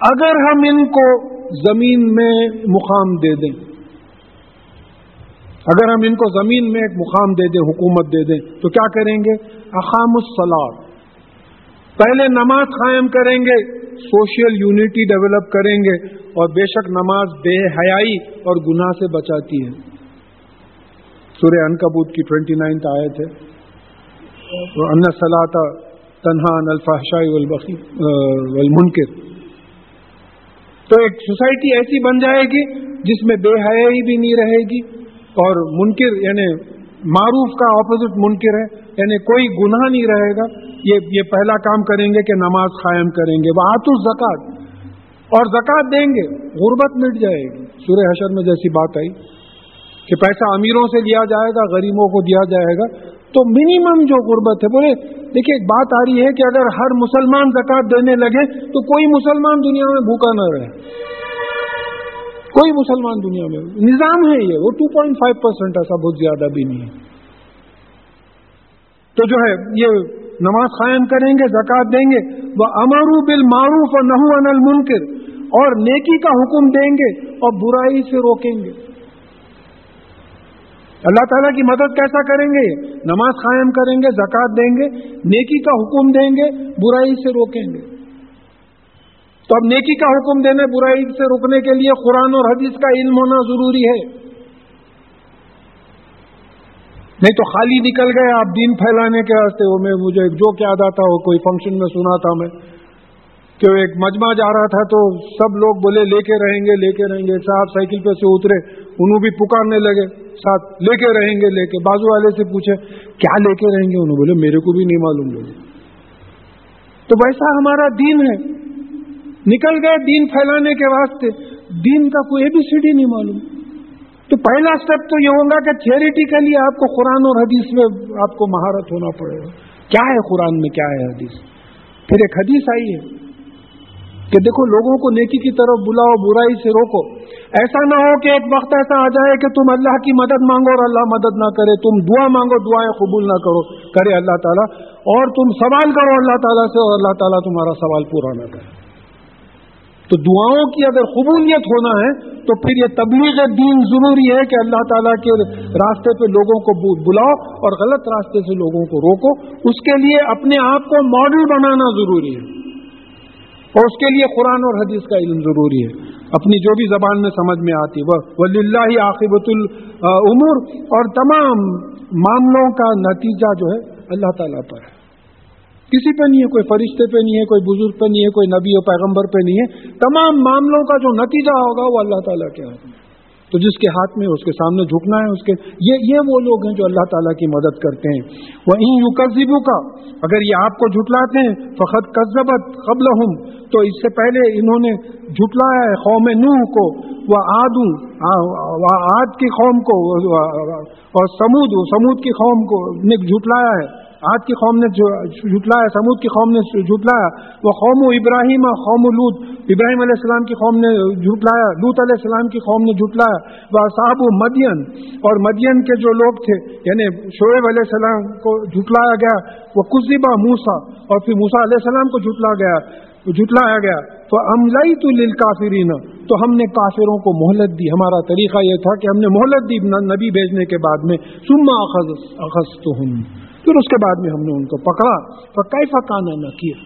اگر ہم ان کو زمین میں مقام دے دیں، اگر ہم ان کو زمین میں ایک مقام دے دیں، حکومت دے دیں، تو کیا کریں گے؟ اقام السلاد پہلے نماز قائم کریں گے، سوشل یونٹی ڈیولپ کریں گے اور بے شک نماز بے حیائی اور گناہ سے بچاتی ہے۔ سورہ انکبوت کی ٹوینٹی نائنتھ آئے تھے ان سلاتا تنہا الفاشائی والمنکر۔ تو ایک سوسائٹی ایسی بن جائے گی جس میں بے حیائی بھی نہیں رہے گی اور منکر یعنی معروف کا اپوزٹ منکر ہے یعنی کوئی گناہ نہیں رہے گا۔ یہ یہ پہلا کام کریں گے کہ نماز قائم کریں گے۔ وہ آت زکات اور زکات دیں گے۔ غربت مٹ جائے گی۔ سورہ حشر میں جیسی بات آئی کہ پیسہ امیروں سے لیا جائے گا، غریبوں کو دیا جائے گا۔ تو منیمم جو غربت ہے، بولے، دیکھیے، ایک بات آ رہی ہے کہ اگر ہر مسلمان زکات دینے لگے تو کوئی مسلمان دنیا میں بھوکا نہ رہے۔ کوئی مسلمان دنیا میں۔ نظام ہے یہ، وہ ٹو پوائنٹ فائیو پرسینٹ ایسا بہت زیادہ بھی نہیں ہے۔ تو جو ہے، یہ نماز قائم کریں گے زکات دیں گے۔ وہ امرو بل معروف اور نحو انل منکر اور نیکی کا حکم دیں گے اور برائی سے روکیں گے۔ اللہ تعالیٰ کی مدد کیسا کریں گے؟ نماز قائم کریں گے، زکوٰۃ دیں گے، نیکی کا حکم دیں گے، برائی سے روکیں گے۔ تو اب نیکی کا حکم دینے، برائی سے روکنے کے لیے قرآن اور حدیث کا علم ہونا ضروری ہے۔ نہیں تو خالی نکل گئے، آپ دین پھیلانے کے راستے۔ وہ میں، مجھے جو کیا تھا وہ کوئی فنکشن میں سنا تھا میں، کہ ایک مجمع جا رہا تھا تو سب لوگ بولے، لے کے رہیں گے، لے کے رہیں گے، صاحب سائیکل پہ سے اترے۔ انہوں بھی پکارنے لگے، ساتھ لے کے رہیں گے، لے کے بازو والے سے پوچھے، کیا لے کے رہیں گے؟ انہوں بولے، میرے کو بھی نہیں معلوم لوگ تو ویسا ہمارا دین ہے۔ نکل گئے دین پھیلانے کے واسطے، دین کا کوئی بھی سی ڈی نہیں معلوم۔ تو پہلا اسٹیپ تو یہ ہوگا کہ تھیوریٹیکلی آپ کو قرآن اور حدیث میں آپ کو مہارت ہونا پڑے گا۔ کیا ہے قرآن میں، کیا ہے حدیث؟ پھر ایک حدیث آئی ہے کہ دیکھو، لوگوں کو نیکی کی طرف بلاؤ، برائی سے روکو۔ ایسا نہ ہو کہ ایک وقت ایسا آ جائے کہ تم اللہ کی مدد مانگو اور اللہ مدد نہ کرے۔ تم دعا مانگو، دعائیں قبول نہ کرو، کرے اللہ تعالیٰ۔ اور تم سوال کرو اللہ تعالیٰ سے اور اللہ تعالیٰ تمہارا سوال پورا نہ کرے۔ تو دعاؤں کی اگر قبولیت ہونا ہے، تو پھر یہ تبلیغ دین ضروری ہے کہ اللہ تعالیٰ کے راستے پہ لوگوں کو بلاؤ اور غلط راستے سے لوگوں کو روکو۔ اس کے لیے اپنے آپ کو ماڈل بنانا ضروری ہے۔ اور اس کے لیے قرآن اور حدیث کا علم ضروری ہے۔ اپنی جو بھی زبان میں سمجھ میں آتی وہ ولی اللہ عاقبۃ العمر اور تمام معاملوں کا نتیجہ جو ہے اللہ تعالیٰ پر ہے۔ کسی پہ نہیں ہے، کوئی فرشتے پہ نہیں ہے، کوئی بزرگ پہ نہیں ہے، کوئی نبی و پیغمبر پہ نہیں ہے۔ تمام معاملوں کا جو نتیجہ ہوگا وہ اللہ تعالیٰ کے ہاتھ میں تو جس کے ہاتھ میں اس کے سامنے جھکنا ہے، اس کے یہ یہ وہ لوگ ہیں جو اللہ تعالیٰ کی مدد کرتے ہیں۔ وہ این یو کا اگر یہ آپ کو جھٹلاتے ہیں فخت قزبت قبل ہوں تو اس سے پہلے انہوں نے جھٹلایا ہے قوم نوح کو وہ آدوں آد کی قوم کو اور سمود سمود کی قوم کو، نے جھٹلایا ہے۔ آج کی قوم نے جھٹلایا سمود کی قوم نے جھٹلایا، وہ قوم ابراہیم قوم لوت ابراہیم علیہ السلام کی قوم نے جھٹلایا لوت علیہ السلام کی قوم نے جھٹلایا۔ وہ صاحب مدین اور مدین کے جو لوگ تھے یعنی شعیب علیہ السلام کو جھٹلایا گیا، وہ کزبا موسا اور پھر موسا علیہ السلام کو جھٹلا گیا، جھٹلایا گیا۔ تو املائی تو لل تو ہم نے کافروں کو مہلت دی۔ ہمارا طریقہ یہ تھا کہ ہم نے مہلت دی نبی بھیجنے کے بعد میں۔ سما اخذ اخذ پھر اس کے بعد میں ہم نے ان کو پکڑا۔ تو کیسا کانا نہ کیا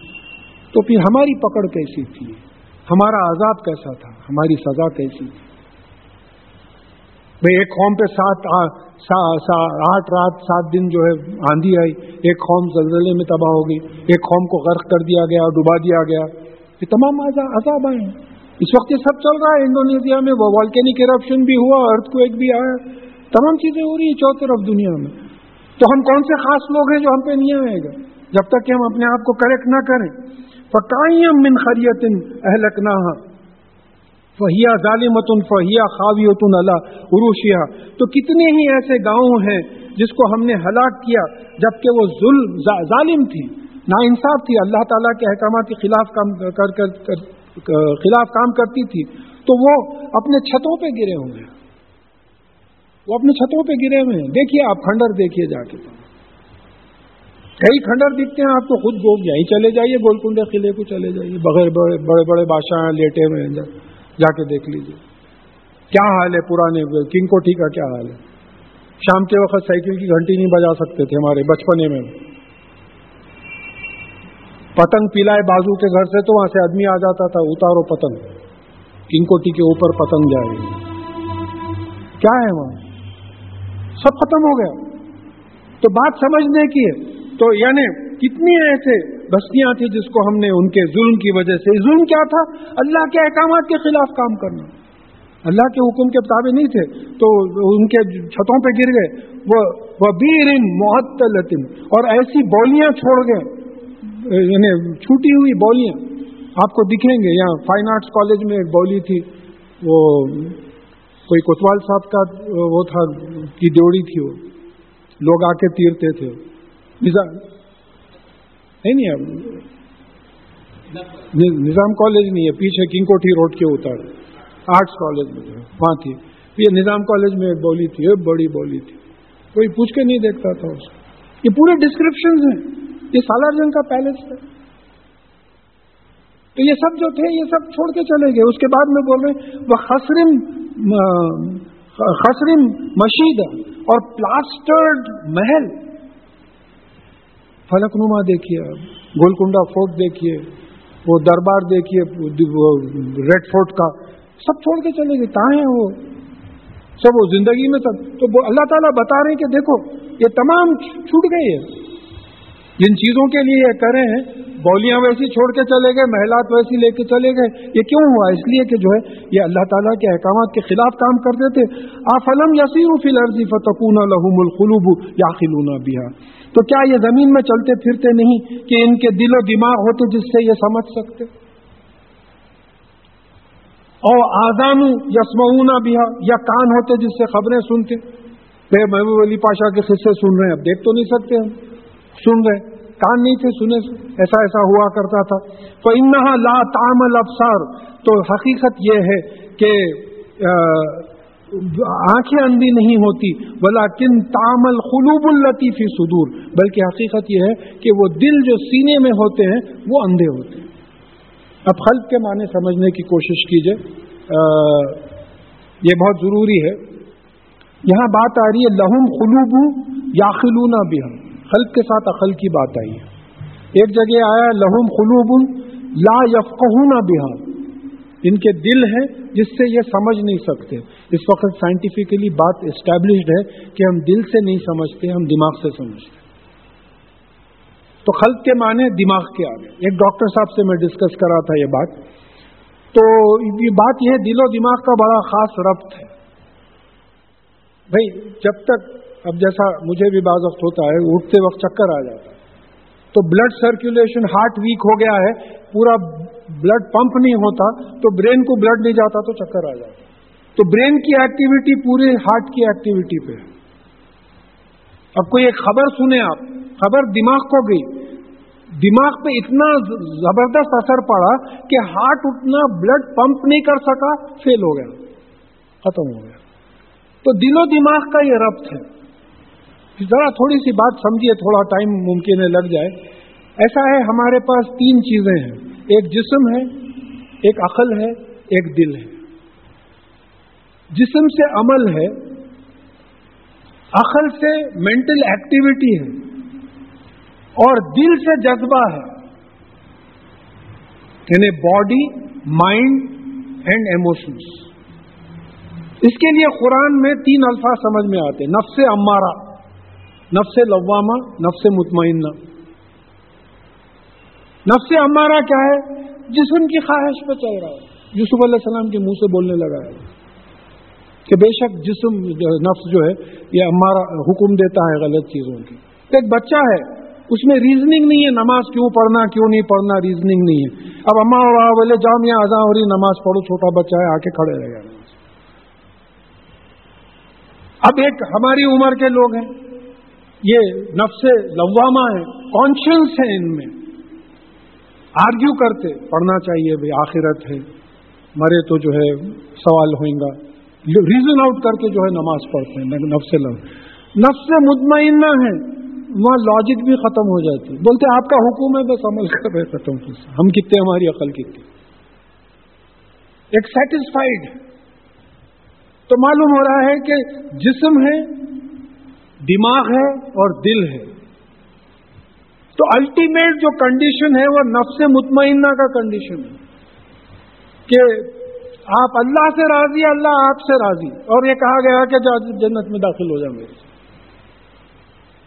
تو پھر ہماری پکڑ کیسی تھی؟ ہمارا عذاب کیسا تھا؟ ہماری سزا کیسی تھی؟ بھائی ایک قوم پہ سات آٹھ رات سات دن جو ہے آندھی آئی۔ ایک قوم زلزلے میں تباہ ہو گئی۔ ایک قوم کو غرق کر دیا گیا ڈبا دیا گیا۔ یہ تمام عذاب آئے۔ اس وقت یہ سب چل رہا ہے۔ انڈونیشیا میں وہ والکینک کرپشن بھی ہوا ارتھ کو ایک بھی آیا۔ تمام چیزیں ہو رہی ہیں چوتھ طرف دنیا میں۔ تو ہم کون سے خاص لوگ ہیں جو ہم پہ نہیں آئے گا؟ جب تک کہ ہم اپنے آپ کو کریکٹ نہ کریں۔ فکائیم من خریت اہلک نہ فہیا ظالمت فہیا خاویت اللہ عروشیا تو کتنے ہی ایسے گاؤں ہیں جس کو ہم نے ہلاک کیا جبکہ وہ ظلم ظالم تھی نا انصاف تھی۔ اللہ تعالیٰ کے احکامات کے خلاف کام کر کر، خلاف کام کرتی تھی۔ تو وہ اپنے چھتوں پہ گرے ہوں گے۔ وہ اپنے چھتوں پہ گرے ہوئے ہیں۔ دیکھیے آپ کھنڈر، دیکھیے جا کے۔ کئی کھنڈر دکھتے ہیں، آپ تو خود گول یہیں چلے جائیے گولکنڈا قلعے کو چلے جائیے۔ بغیر بڑے بڑے بڑے بادشاہ لیٹے ہوئے ہیں، جا کے دیکھ لیجیے۔ کیا حال ہے پرانے کنگ کوٹھی کا کیا حال ہے؟ شام کے وقت سائیکل کی گھنٹی نہیں بجا سکتے تھے ہمارے بچپنے میں۔ پتنگ پلائے بازو کے گھر سے تو وہاں سے آدمی آ جاتا تھا، اتارو پتنگ۔ کنگ کے اوپر پتنگ جائے کیا ہے وہاں؟ سب ختم ہو گیا۔ تو بات سمجھنے کی ہے۔ تو یعنی کتنی ایسے بستیاں تھیں جس کو ہم نے ان کے ظلم کی وجہ سے ظلم کیا تھا؟ اللہ کے احکامات کے خلاف کام کرنا۔ اللہ کے حکم کے مطابق نہیں تھے۔ تو ان کے چھتوں پہ گر گئے۔ وہ بیر محتل اور ایسی بولیاں چھوڑ گئے۔ یعنی چھوٹی ہوئی بولیاں۔ آپ کو دکھیں گے۔ یہاں فائن آرٹس کالج میں ایک بولی تھی۔ وہ کوئی کوتوال صاحب کا وہ تھا کی ڈیوڑی تھی وہ۔ لوگ آ کے تیرتے تھے۔ نہیں نہیں نظام کالج نہیں ہے، پیچھے کنگ کوٹھی روڈ کے اتر آرٹس کالج میں وہاں تھی۔ یہ نظام کالج میں ایک بولی تھی بڑی بولی تھی۔ کوئی پوچھ کے نہیں دیکھتا تھا اس کو۔ یہ پورے ڈسکرپشن ہیں۔ یہ سالار جنگ کا پیلس ہے۔ تو یہ سب جو تھے، یہ سب چھوڑ کے چلے گئے۔ اس کے بعد میں بول رہے وہ خسرم خسرم مشید اور پلاسٹرڈ محل۔ فلک نما دیکھیے گولکنڈا فورٹ دیکھیے، وہ دربار دیکھیے ریڈ فورٹ کا۔ سب چھوڑ کے چلے گئے، کہاں ہیں وہ؟ سب وہ زندگی میں سب۔ تو اللہ تعالیٰ بتا رہے ہیں کہ دیکھو، یہ تمام چھوٹ گئی ہے جن چیزوں کے لیے یہ کرے ہیں بولیاں ویسی چھوڑ کے چلے گئے، محلات ویسی لے کے چلے گئے۔ یہ کیوں ہوا؟ اس لیے کہ جو ہے، یہ اللہ تعالیٰ کے احکامات کے خلاف کام کرتے تھے۔ آ فلم یسیر فی الرضی فتقون لہم القلوب یا خلونا بیا تو کیا یہ زمین میں چلتے پھرتے نہیں کہ ان کے دل و دماغ ہوتے جس سے یہ سمجھ سکتے؟ اور آزان یسمعنا بھی یا کان ہوتے جس سے خبریں سنتے۔ محبوب علی پاشا کے قصے سن رہے ہیں۔ اب دیکھ تو نہیں سکتے ہم۔ سن رہے۔ کان نہیں تھے سنے، ایسا ایسا ہوا کرتا تھا۔ تو انہا لا تامل افسار تو حقیقت یہ ہے کہ آنکھیں اندھی نہیں ہوتی بلا کن تامل خلوب الطیفی سدور بلکہ حقیقت یہ ہے کہ وہ دل جو سینے میں ہوتے ہیں، وہ اندھے ہوتے ہیں۔ اب خلق کے معنی سمجھنے کی کوشش کیجیے یہ بہت ضروری ہے۔ یہاں بات آ رہی ہے لہم خلوب یا خلونا بھی ہم خلق کے ساتھ عقل کی بات آئی ہے۔ ایک جگہ آیا، لہم خلوب لا یفقہونا بھی ان کے دل ہیں جس سے یہ سمجھ نہیں سکتے۔ اس وقت سائنٹیفکلی بات اسٹیبلشڈ ہے کہ ہم دل سے نہیں سمجھتے، ہم دماغ سے سمجھتے۔ تو خلق کے معنی دماغ کے آگے۔ ایک ڈاکٹر صاحب سے میں ڈسکس کرا تھا یہ بات۔ تو یہ بات یہ دل و دماغ کا بڑا خاص ربط ہے۔ بھائی، جب تک اب جیسا مجھے بھی بعض وقت ہوتا ہے، اٹھتے وقت چکر آ جاتا ہے۔ تو بلڈ سرکولیشن ہارٹ ویک ہو گیا ہے، پورا بلڈ پمپ نہیں ہوتا، تو برین کو بلڈ نہیں جاتا، تو چکر آ جاتا تو برین کی ایکٹیویٹی پورے ہارٹ کی ایکٹیویٹی پہ ہے۔ اب کوئی ایک خبر سنیں آپ۔ خبر دماغ کو گئی۔ دماغ پہ اتنا زبردست اثر پڑا کہ ہارٹ اتنا بلڈ پمپ نہیں کر سکا فیل ہو گیا، ختم ہو گیا۔ تو دل و دماغ کا یہ ربط ہے۔ ذرا تھوڑی سی بات سمجھیے، تھوڑا ٹائم ممکن ہے، لگ جائے۔ ایسا ہے، ہمارے پاس تین چیزیں ہیں۔ ایک جسم ہے، ایک عقل ہے، ایک دل ہے۔ جسم سے عمل ہے، عقل سے مینٹل ایکٹیویٹی ہے، اور دل سے جذبہ ہے۔ یعنی باڈی مائنڈ اینڈ ایموشنس اس کے لیے قرآن میں تین الفاظ سمجھ میں آتے نفس امارا نفس لوامہ، نفس مطمئنہ۔ نفس امارا کیا ہے؟ جسم کی خواہش پہ چل رہا ہے۔ یوسف علیہ السلام کے منہ سے بولنے لگا ہے کہ بے شک جسم نفس جو ہے، یہ ہمارا حکم دیتا ہے غلط چیزوں کی۔ ایک بچہ ہے، اس میں ریزننگ نہیں ہے، نماز کیوں پڑھنا، کیوں نہیں پڑھنا ریزننگ نہیں ہے۔ اب اما بولے، جاؤ میاں آزا ہو رہی، نماز پڑھو، چھوٹا بچہ ہے آ کے کھڑے رہ گیا اب ایک ہماری عمر کے لوگ ہیں۔ یہ نفس لوامہ ہے کانشنس ہے ان میں۔ آرگیو کرتے، پڑھنا چاہیے بھائی آخرت ہے، مرے تو جو ہے سوال ہوئیں گا۔ ریزن آؤٹ کر کے جو ہے نماز پڑھتے ہیں، نفس لو۔ نفس مطمئنہ ہے، وہاں لاجک بھی ختم ہو جاتی۔ بولتے، آپ کا حکم ہے، بس عمل کر رہے ختم ہم کتنے، ہماری عقل کتنی؟ ایک سیٹسفائڈ تو معلوم ہو رہا ہے کہ جسم ہے دماغ ہے اور دل ہے۔ تو الٹیمیٹ جو کنڈیشن ہے وہ نفس مطمئنہ کا کنڈیشن ہے۔ کہ آپ اللہ سے راضی، اللہ آپ سے راضی۔ اور یہ کہا گیا کہ جنت میں داخل ہو جائیں میرے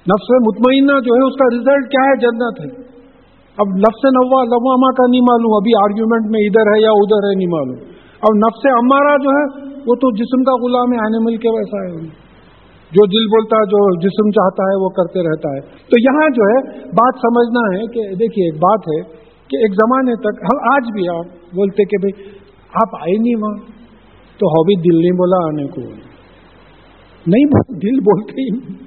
نفس مطمئنہ جو ہے، اس کا ریزلٹ کیا ہے؟ جنت ہے۔ اب نفس نوا لواما کا نہیں معلوم۔ ابھی آرگیومنٹ میں ادھر ہے یا ادھر ہے، نہیں معلوم۔ اب نفس امارا جو ہے، وہ تو جسم کا غلام ہے اینیمل کے ویسا ہے۔ جو دل بولتا ہے، جو جسم چاہتا ہے، وہ کرتے رہتا ہے۔ تو یہاں جو ہے، بات سمجھنا ہے کہ دیکھیے، ایک بات ہے کہ ایک زمانے تک، ہم آج بھی آپ بولتے کہ بھائی آپ آئے نہیں وہاں، تو ہابی دل نہیں بولا آنے کو۔ نہیں دل بولتے ہی نہیں۔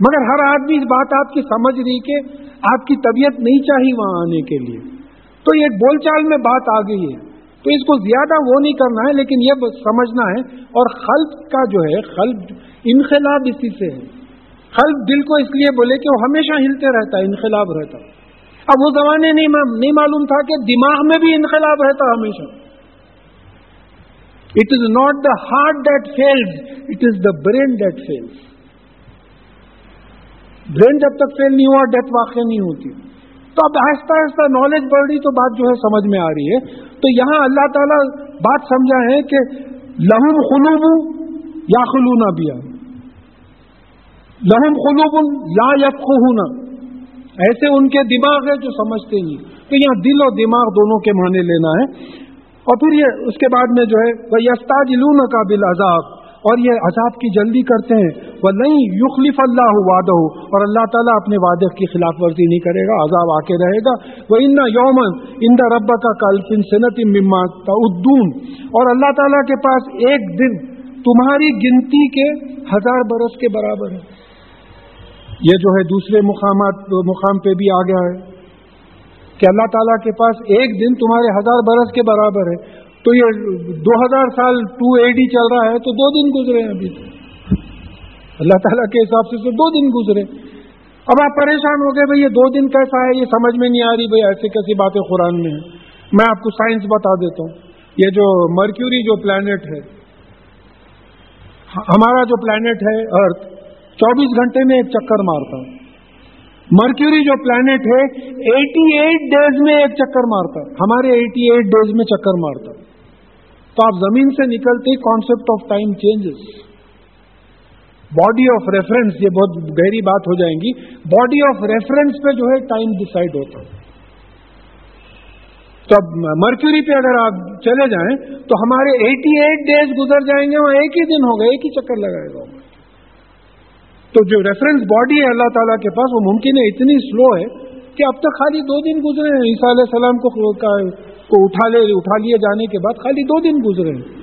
مگر ہر آدمی اس بات آپ کی سمجھ رہی کہ آپ کی طبیعت نہیں چاہیے وہاں آنے کے لیے۔ تو یہ بول چال میں بات آ گئی ہے۔ تو اس کو زیادہ وہ نہیں کرنا ہے لیکن یہ سمجھنا ہے۔ اور خلق کا جو ہے خلق انقلاب اسی سے ہے۔ خلق دل کو اس لیے بولے کہ وہ ہمیشہ ہلتے رہتا ہے انقلاب رہتا اب وہ زمانے نہیں معلوم تھا کہ دماغ میں بھی انقلاب رہتا ہمیشہ۔ It is not the heart that fails, it is the brain that fails. Brain جب تک فیل نہیں ہوا ڈیتھ واقع نہیں ہوتی۔ تو اب آہستہ آہستہ نالج بڑھ رہی تو بات جو ہے سمجھ میں آ رہی ہے۔ تو یہاں اللہ تعالیٰ بات سمجھا ہے کہ لہم خلوب یا خلونا بیا۔ لہم خلوب یا یق ایسے ان کے دماغ ہے جو سمجھتے نہیں۔ تو یہاں دل اور دماغ دونوں کے معنی لینا ہے۔ اور پھر یہ اس کے بعد میں جو ہے وہ یستاج لون کا بل عذاب اور یہ عذاب کی جلدی کرتے ہیں۔ وہ نہیں یخلف اللہ وعدہ اور اللہ تعالیٰ اپنے وعدے کی خلاف ورزی نہیں کرے گا، عذاب آ کے رہے گا۔ وہ ان یومن ان دا رب کا کل صنعت مما ادون اور اللہ تعالیٰ کے پاس ایک دن تمہاری گنتی کے ہزار برس کے برابر ہے۔ یہ جو ہے دوسرے مقامات، مقام پہ بھی آ گیا ہے۔ کہ اللہ تعالیٰ کے پاس ایک دن تمہارے ہزار برس کے برابر ہے۔ تو یہ دو ہزار سال ٹو اے ڈی چل رہا ہے تو دو دن گزرے ہیں ابھی۔ اللہ تعالیٰ کے حساب سے تو دو دن گزرے۔ اب آپ پریشان ہو گئے بھائی یہ دو دن کیسا ہے؟ یہ سمجھ میں نہیں آ رہی بھائی ایسی کیسی باتیں قرآن میں ہیں۔ میں آپ کو سائنس بتا دیتا ہوں۔ یہ جو مرکیوری جو پلانٹ ہے، ہمارا جو پلانٹ ہے ارتھ، چوبیس گھنٹے میں ایک چکر مارتا ہوں مرکیوری جو پلانٹ ہے، ایٹی ایٹ ڈیز میں ایک چکر مارتا ہمارے ایٹی ایٹ ڈیز میں چکر مارتا تو آپ زمین سے نکلتے concept of time changes body of reference یہ بہت گہری بات ہو جائیں گی. باڈی آف ریفرنس پہ جو ہے ٹائم ڈسائڈ ہوتا تو اب مرکیوری پہ اگر آپ چلے جائیں تو ہمارے ایٹی ایٹ ڈیز گزر جائیں گے وہاں ایک ہی دن ہوگا، ایک ہی چکر لگائے گا تو جو ریفرنس باڈی ہے اللہ تعالیٰ کے پاس وہ ممکن ہے اتنی سلو ہے کہ اب تک خالی دو دن گزرے ہیں، عیسیٰ علیہ السلام کو کو اٹھا لے، اٹھا لیے جانے کے بعد خالی دو دن گزرے۔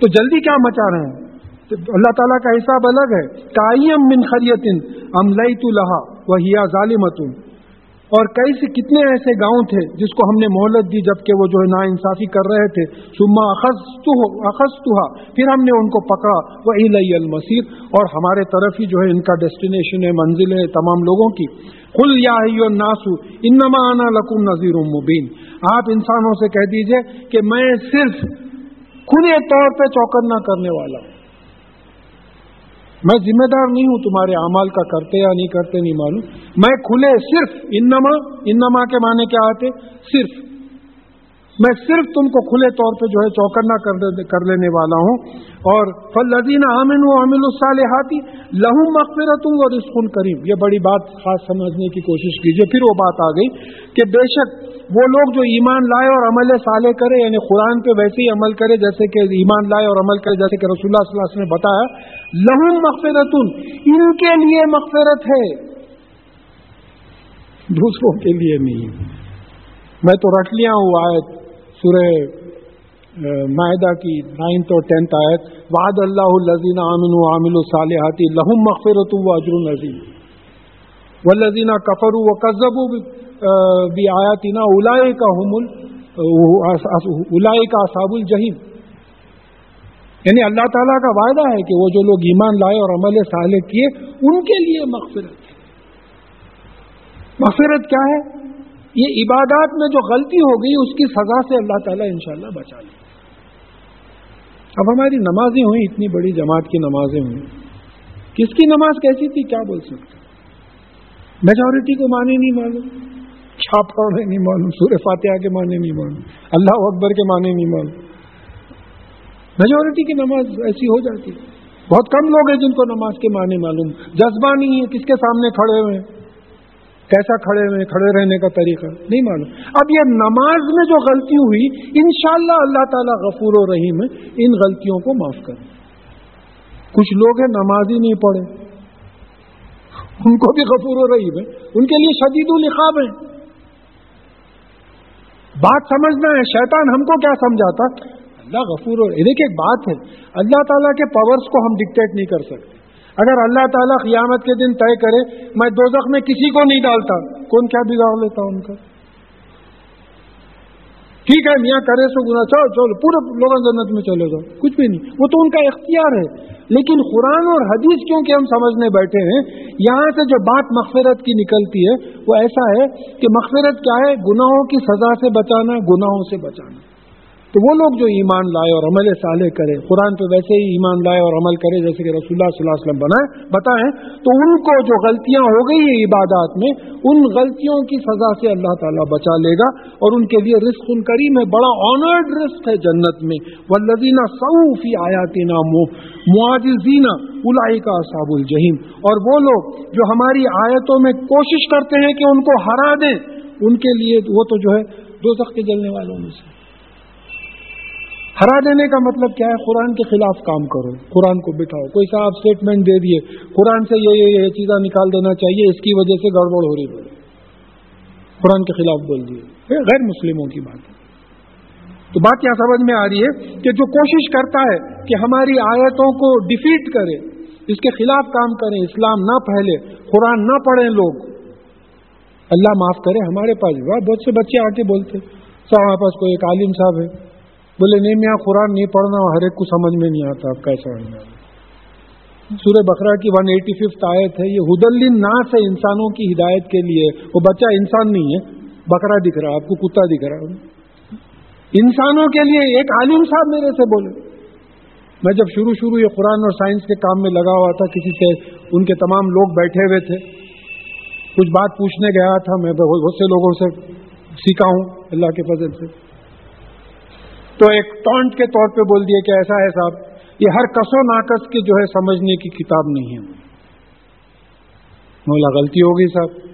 تو جلدی کیا مچا رہے ہیں؟ اللہ تعالیٰ کا حساب الگ ہے۔ کائم من خریت ام لئی تو لہا وہ ظالمتن۔ اور کئی سے کتنے ایسے گاؤں تھے جس کو ہم نے مہلت دی جبکہ وہ جو ہے نا انصافی کر رہے تھے۔ سما اخذتها پھر ہم نے ان کو پکڑا۔ وہ علی المسیر اور ہمارے طرف ہی جو ہے ان کا ڈیسٹینیشن ہے، منزل ہے تمام لوگوں کی۔ کل یا ناسو انما انا لکم نذیر مبین آپ انسانوں سے کہہ دیجیے کہ میں صرف کھلے طور پہ چوکنا کرنے والا ہوں۔ میں ذمہ دار نہیں ہوں تمہارے اعمال کا کرتے یا نہیں کرتے، نہیں معلوم۔ میں کھلے صرف انما انما کے معنی کیا آتے؟ صرف۔ میں صرف تم کو کھلے طور پہ جو ہے چوکنا کر لینے والا ہوں۔ اور فل لذین امن و امل الصالحاتی لہو مغفرت ہوں اور کریم۔ یہ بڑی بات خاص سمجھنے کی کوشش کیجیے پھر وہ بات آ گئی کہ بے شک وہ لوگ جو ایمان لائے اور عمل صالح کرے یعنی قرآن پہ ویسے ہی عمل کرے، جیسے کہ ایمان لائے اور عمل کرے، جیسے کہ رسول اللہ صلی اللہ علیہ وسلم نے بتایا۔ لہم مغفرت ان کے لیے مغفرت ہے۔ دوسروں کے لیے نہیں۔ میں تو رکھ لیا ہوں آیت سورہ معدہ کی نائنتھ اور ٹینتھ آیت۔ وعد اللہ الزین عامن و عامل الصالحاتی لہم مغفرت و اجر العظیم والذین کفروا وکذبوا بآیاتنا اولئک هم اولئک اصحاب الجحیم۔ یعنی اللہ تعالیٰ کا وعدہ ہے کہ وہ جو لوگ ایمان لائے اور عمل صالح کیے، ان کے لیے مغفرت مغفرت کیا ہے؟ یہ عبادات میں جو غلطی ہو گئی، اس کی سزا سے اللہ تعالیٰ انشاءاللہ بچا لے۔ اب ہماری نمازیں ہوئیں، اتنی بڑی جماعت کی نمازیں ہوئیں۔ کس کی نماز کیسی تھی؟ کیا بول سکتے؟ میجورٹی کو مانے نہیں معلوم۔ چھاپ نہیں معلوم، سورہ فاتحہ کے معنی نہیں معلوم۔ اللہ اکبر کے معنی نہیں معلوم۔ میجورٹی کی نماز ایسی ہو جاتی ہے۔ بہت کم لوگ ہیں جن کو نماز کے معنی معلوم۔ جذبہ نہیں ہے، کس کے سامنے کھڑے ہوئے ہیں؟ کیسا کھڑے ہوئے کھڑے رہنے کا طریقہ نہیں معلوم۔ اب یہ نماز میں جو غلطی ہوئی، انشاءاللہ اللہ تعالیٰ غفور و رحیم ہے۔ ان غلطیوں کو معاف کرے کچھ لوگ ہیں نماز ہی نہیں پڑھے۔ ان کو بھی غفور و رحیم ہے۔ ان کے لیے شدید الخاب ہے بات سمجھنا ہے، شیطان ہم کو کیا سمجھاتا؟ اللہ غفور و دیکھیے، ایک بات ہے۔ اللہ تعالیٰ کے پاورز کو ہم ڈکٹیٹ نہیں کر سکتے۔ اگر اللہ تعالیٰ قیامت کے دن طے کرے، میں دو میں کسی کو نہیں ڈالتا۔ کون کیا بگاڑ لیتا ان کا؟ ٹھیک ہے، میاں کرے سو گنا چلو چلو پورے لوگ جنت میں چلے جاؤ۔ کچھ بھی نہیں۔ وہ تو ان کا اختیار ہے۔ لیکن قرآن اور حدیث کیونکہ ہم سمجھنے بیٹھے ہیں؟ یہاں سے جو بات مغفرت کی نکلتی ہے، وہ ایسا ہے کہ مغفرت کیا ہے؟ گناہوں کی سزا سے بچانا، گناہوں سے بچانا۔ تو وہ لوگ جو ایمان لائے اور عمل صالح کرے، قرآن پہ ویسے ہی ایمان لائے اور عمل کرے جیسے کہ رسول اللہ صلی اللہ علیہ وسلم بنائے، بتائیں، تو ان کو جو غلطیاں ہو گئی ہیں عبادات میں، ان غلطیوں کی سزا سے اللہ تعالیٰ بچا لے گا اور ان کے لیے رزق ان کریم ہے، بڑا آنرڈ رسک ہے جنت میں۔ وہ لذینہ سعفی آیاتی نام معاجزینہ الائی کا صاب الجہیم اور وہ لوگ جو ہماری آیتوں میں کوشش کرتے ہیں کہ ان کو ہرا دیں، ان کے لیے وہ تو جو ہے دو کے جلنے والوں میں سے۔ ہرا دینے کا مطلب کیا ہے؟ قرآن کے خلاف کام کرو، قرآن کو بٹھاؤ۔ کوئی صاحب اسٹیٹمنٹ دے دیے، قرآن سے یہ یہ چیزیں نکال دینا چاہیے، اس کی وجہ سے گڑبڑ ہو رہی بولے قرآن کے خلاف بول دیے۔ غیر مسلموں کی بات ہے۔ تو بات کیا سمجھ میں آ رہی ہے کہ جو کوشش کرتا ہے کہ ہماری آیتوں کو ڈیفیٹ کرے، اس کے خلاف کام کریں اسلام نہ پھیلے، قرآن نہ پڑھیں لوگ، اللہ معاف کرے، ہمارے پاس بہت سے بچے آ کے بولتے سر ہمارے پاس کوئی ایک عالم صاحب ہے۔ بولے، نہیں میں قرآن نہیں پڑھنا، ہر ایک کو سمجھ میں نہیں آتا کیسا سورہ بکرا کی ون ایٹی ففتھ آیت ہے، یہ حدل ناس ہے انسانوں کی ہدایت کے لیے، وہ بچہ انسان نہیں ہے بکرا دکھ رہا آپ کو کتا دکھ رہا انسانوں کے لیے ایک عالم صاحب میرے سے بولے۔ میں جب شروع شروع یہ قرآن اور سائنس کے کام میں لگا ہوا تھا، کسی سے ان کے تمام لوگ بیٹھے ہوئے تھے۔ کچھ بات پوچھنے گیا تھا، میں بہت سے لوگوں سے سیکھا ہوں، اللہ کے فضل سے۔ تو ایک ٹانٹ کے طور پہ بول دیا کہ ایسا ہے صاحب، یہ ہر کسو ناقص کی جو ہے سمجھنے کی کتاب نہیں ہے۔ مولا غلطی ہو گئی صاحب۔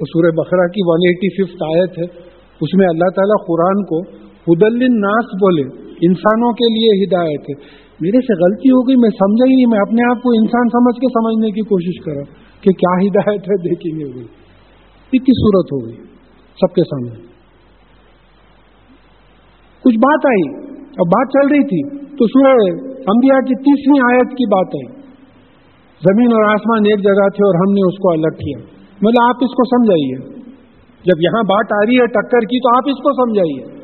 وہ سورہ بخرا کی ون ایٹی ففتھ آیت ہے۔ اس میں اللہ تعالیٰ قرآن کو حدل ناس بولے، انسانوں کے لیے ہدایت ہے۔ میرے سے غلطی ہو گئی، میں سمجھا ہی نہیں، میں اپنے آپ کو انسان سمجھ کے سمجھنے کی کوشش کرا کہ کیا ہدایت ہے دیکھیں گے ہوئی۔ اتنی صورت ہو گئی؟ سب کے سامنے۔ کچھ بات آئی اور بات چل رہی تھی، تو سورہ انبیاء کی تیسری آیت کی بات آئی۔ زمین اور آسمان ایک جگہ تھے اور ہم نے اس کو الگ کیا۔ مطلب آپ اس کو سمجھائیے۔ جب یہاں بات آ رہی ہے ٹکر کی، تو آپ اس کو سمجھائیے۔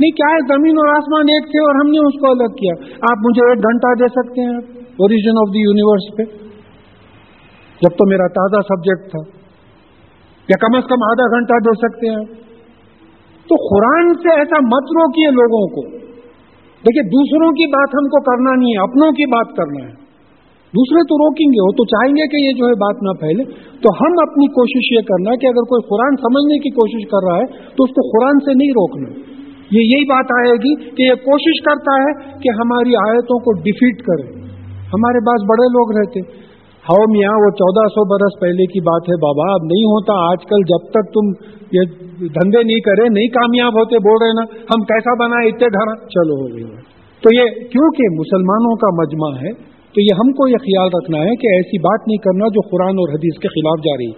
نہیں، کیا ہے؟ زمین اور آسمان ایک تھے اور ہم نے اس کو الگ کیا۔ آپ مجھے ایک گھنٹہ دے سکتے ہیں اوریجن آف دی یونیورس پہ؟ جب تو میرا تازہ سبجیکٹ تھا۔ یا کم از کم آدھا گھنٹہ دے سکتے ہیں۔ تو قرآن سے ایسا مت روکیے لوگوں کو۔ دیکھیے، دوسروں کی بات ہم کو کرنا نہیں ہے، اپنوں کی بات کرنا ہے۔ دوسرے تو روکیں گے، وہ تو چاہیں گے کہ یہ جو ہے بات نہ پھیلے۔ تو ہم اپنی کوشش یہ کرنا کہ اگر کوئی قرآن سمجھنے کی کوشش کر رہا ہے، تو اس کو قرآن سے نہیں روکنا۔ یہ یہی بات آئے گی کہ یہ کوشش کرتا ہے کہ ہماری آیتوں کو ڈیفیٹ کرے۔ ہمارے پاس بڑے لوگ رہتے۔ ہاؤ میاں، وہ چودہ سو برس پہلے کی بات ہے بابا، اب نہیں ہوتا۔ آج کل جب تک تم یہ دھندے نہیں کرے، نہیں کامیاب ہوتے، بول رہے نا، ہم کیسا بنا اتنے ڈھرا چلو ہو گئی تو یہ کیونکہ مسلمانوں کا مجمع ہے، تو یہ ہم کو یہ خیال رکھنا ہے کہ ایسی بات نہیں کرنا جو قرآن اور حدیث کے خلاف جا رہی۔